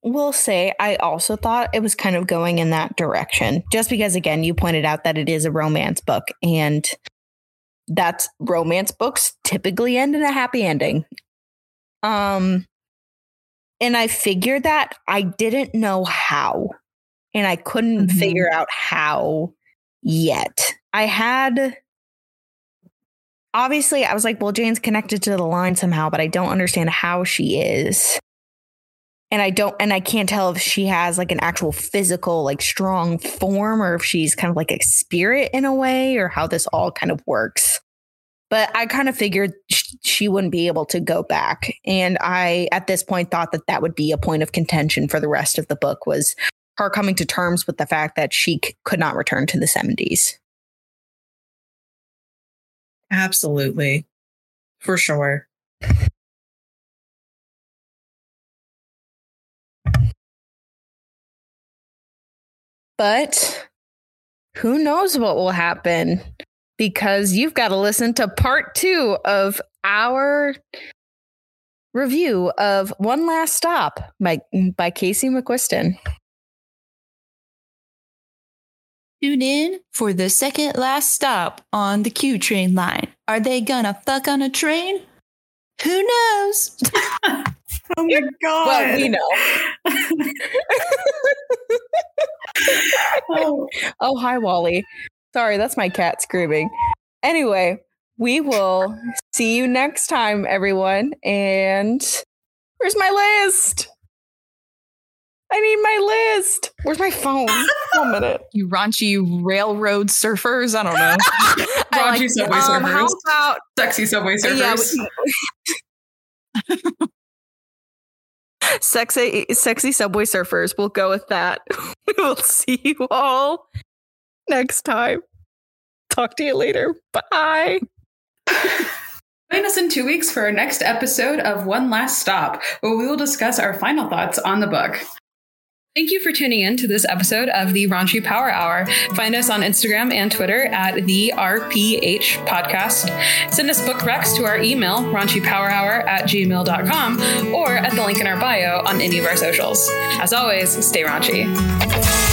Speaker 2: will say I also thought it was kind of going in that direction, just because again you pointed out that it is a romance book, and that's romance books typically end in a happy ending. Um, and I figured that I didn't know how, and I couldn't
Speaker 3: Mhm.
Speaker 2: figure out how yet. I had obviously I was like, well, Jane's connected to the line somehow, but I don't understand how she is and I don't and I can't tell if she has like an actual physical like strong form or if she's kind of like a spirit in a way or how this all kind of works. But I kind of figured sh- she wouldn't be able to go back and I at this point thought that that would be a point of contention for the rest of the book was her coming to terms with the fact that she c- could not return to the 70s.
Speaker 4: Absolutely. For sure.
Speaker 2: But who knows what will happen because you've got to listen to part two of our review of One Last Stop by, by Casey McQuiston.
Speaker 3: Tune in for the second last stop on the Q train line. Are they gonna fuck on a train? Who knows?
Speaker 4: Oh my god.
Speaker 2: Well, we know.
Speaker 1: oh,
Speaker 2: Oh, hi, Wally. Sorry, that's my cat screaming. Anyway, we will see you next time, everyone. And where's my list? I need my list. Where's my phone? One minute.
Speaker 3: You raunchy railroad surfers. I don't know.
Speaker 1: Raunchy like, subway um, surfers. How about sexy subway surfers?
Speaker 2: Yeah, sexy, sexy subway surfers. We'll go with that. we will see you all next time. Talk to you later. Bye.
Speaker 1: Join us in two weeks for our next episode of One Last Stop, where we will discuss our final thoughts on the book. Thank you for tuning in to this episode of the Raunchy Power Hour. Find us on Instagram and Twitter at the RPH Podcast. Send us book recs to our email, raunchypowerhour at gmail.com, or at the link in our bio on any of our socials. As always, stay raunchy.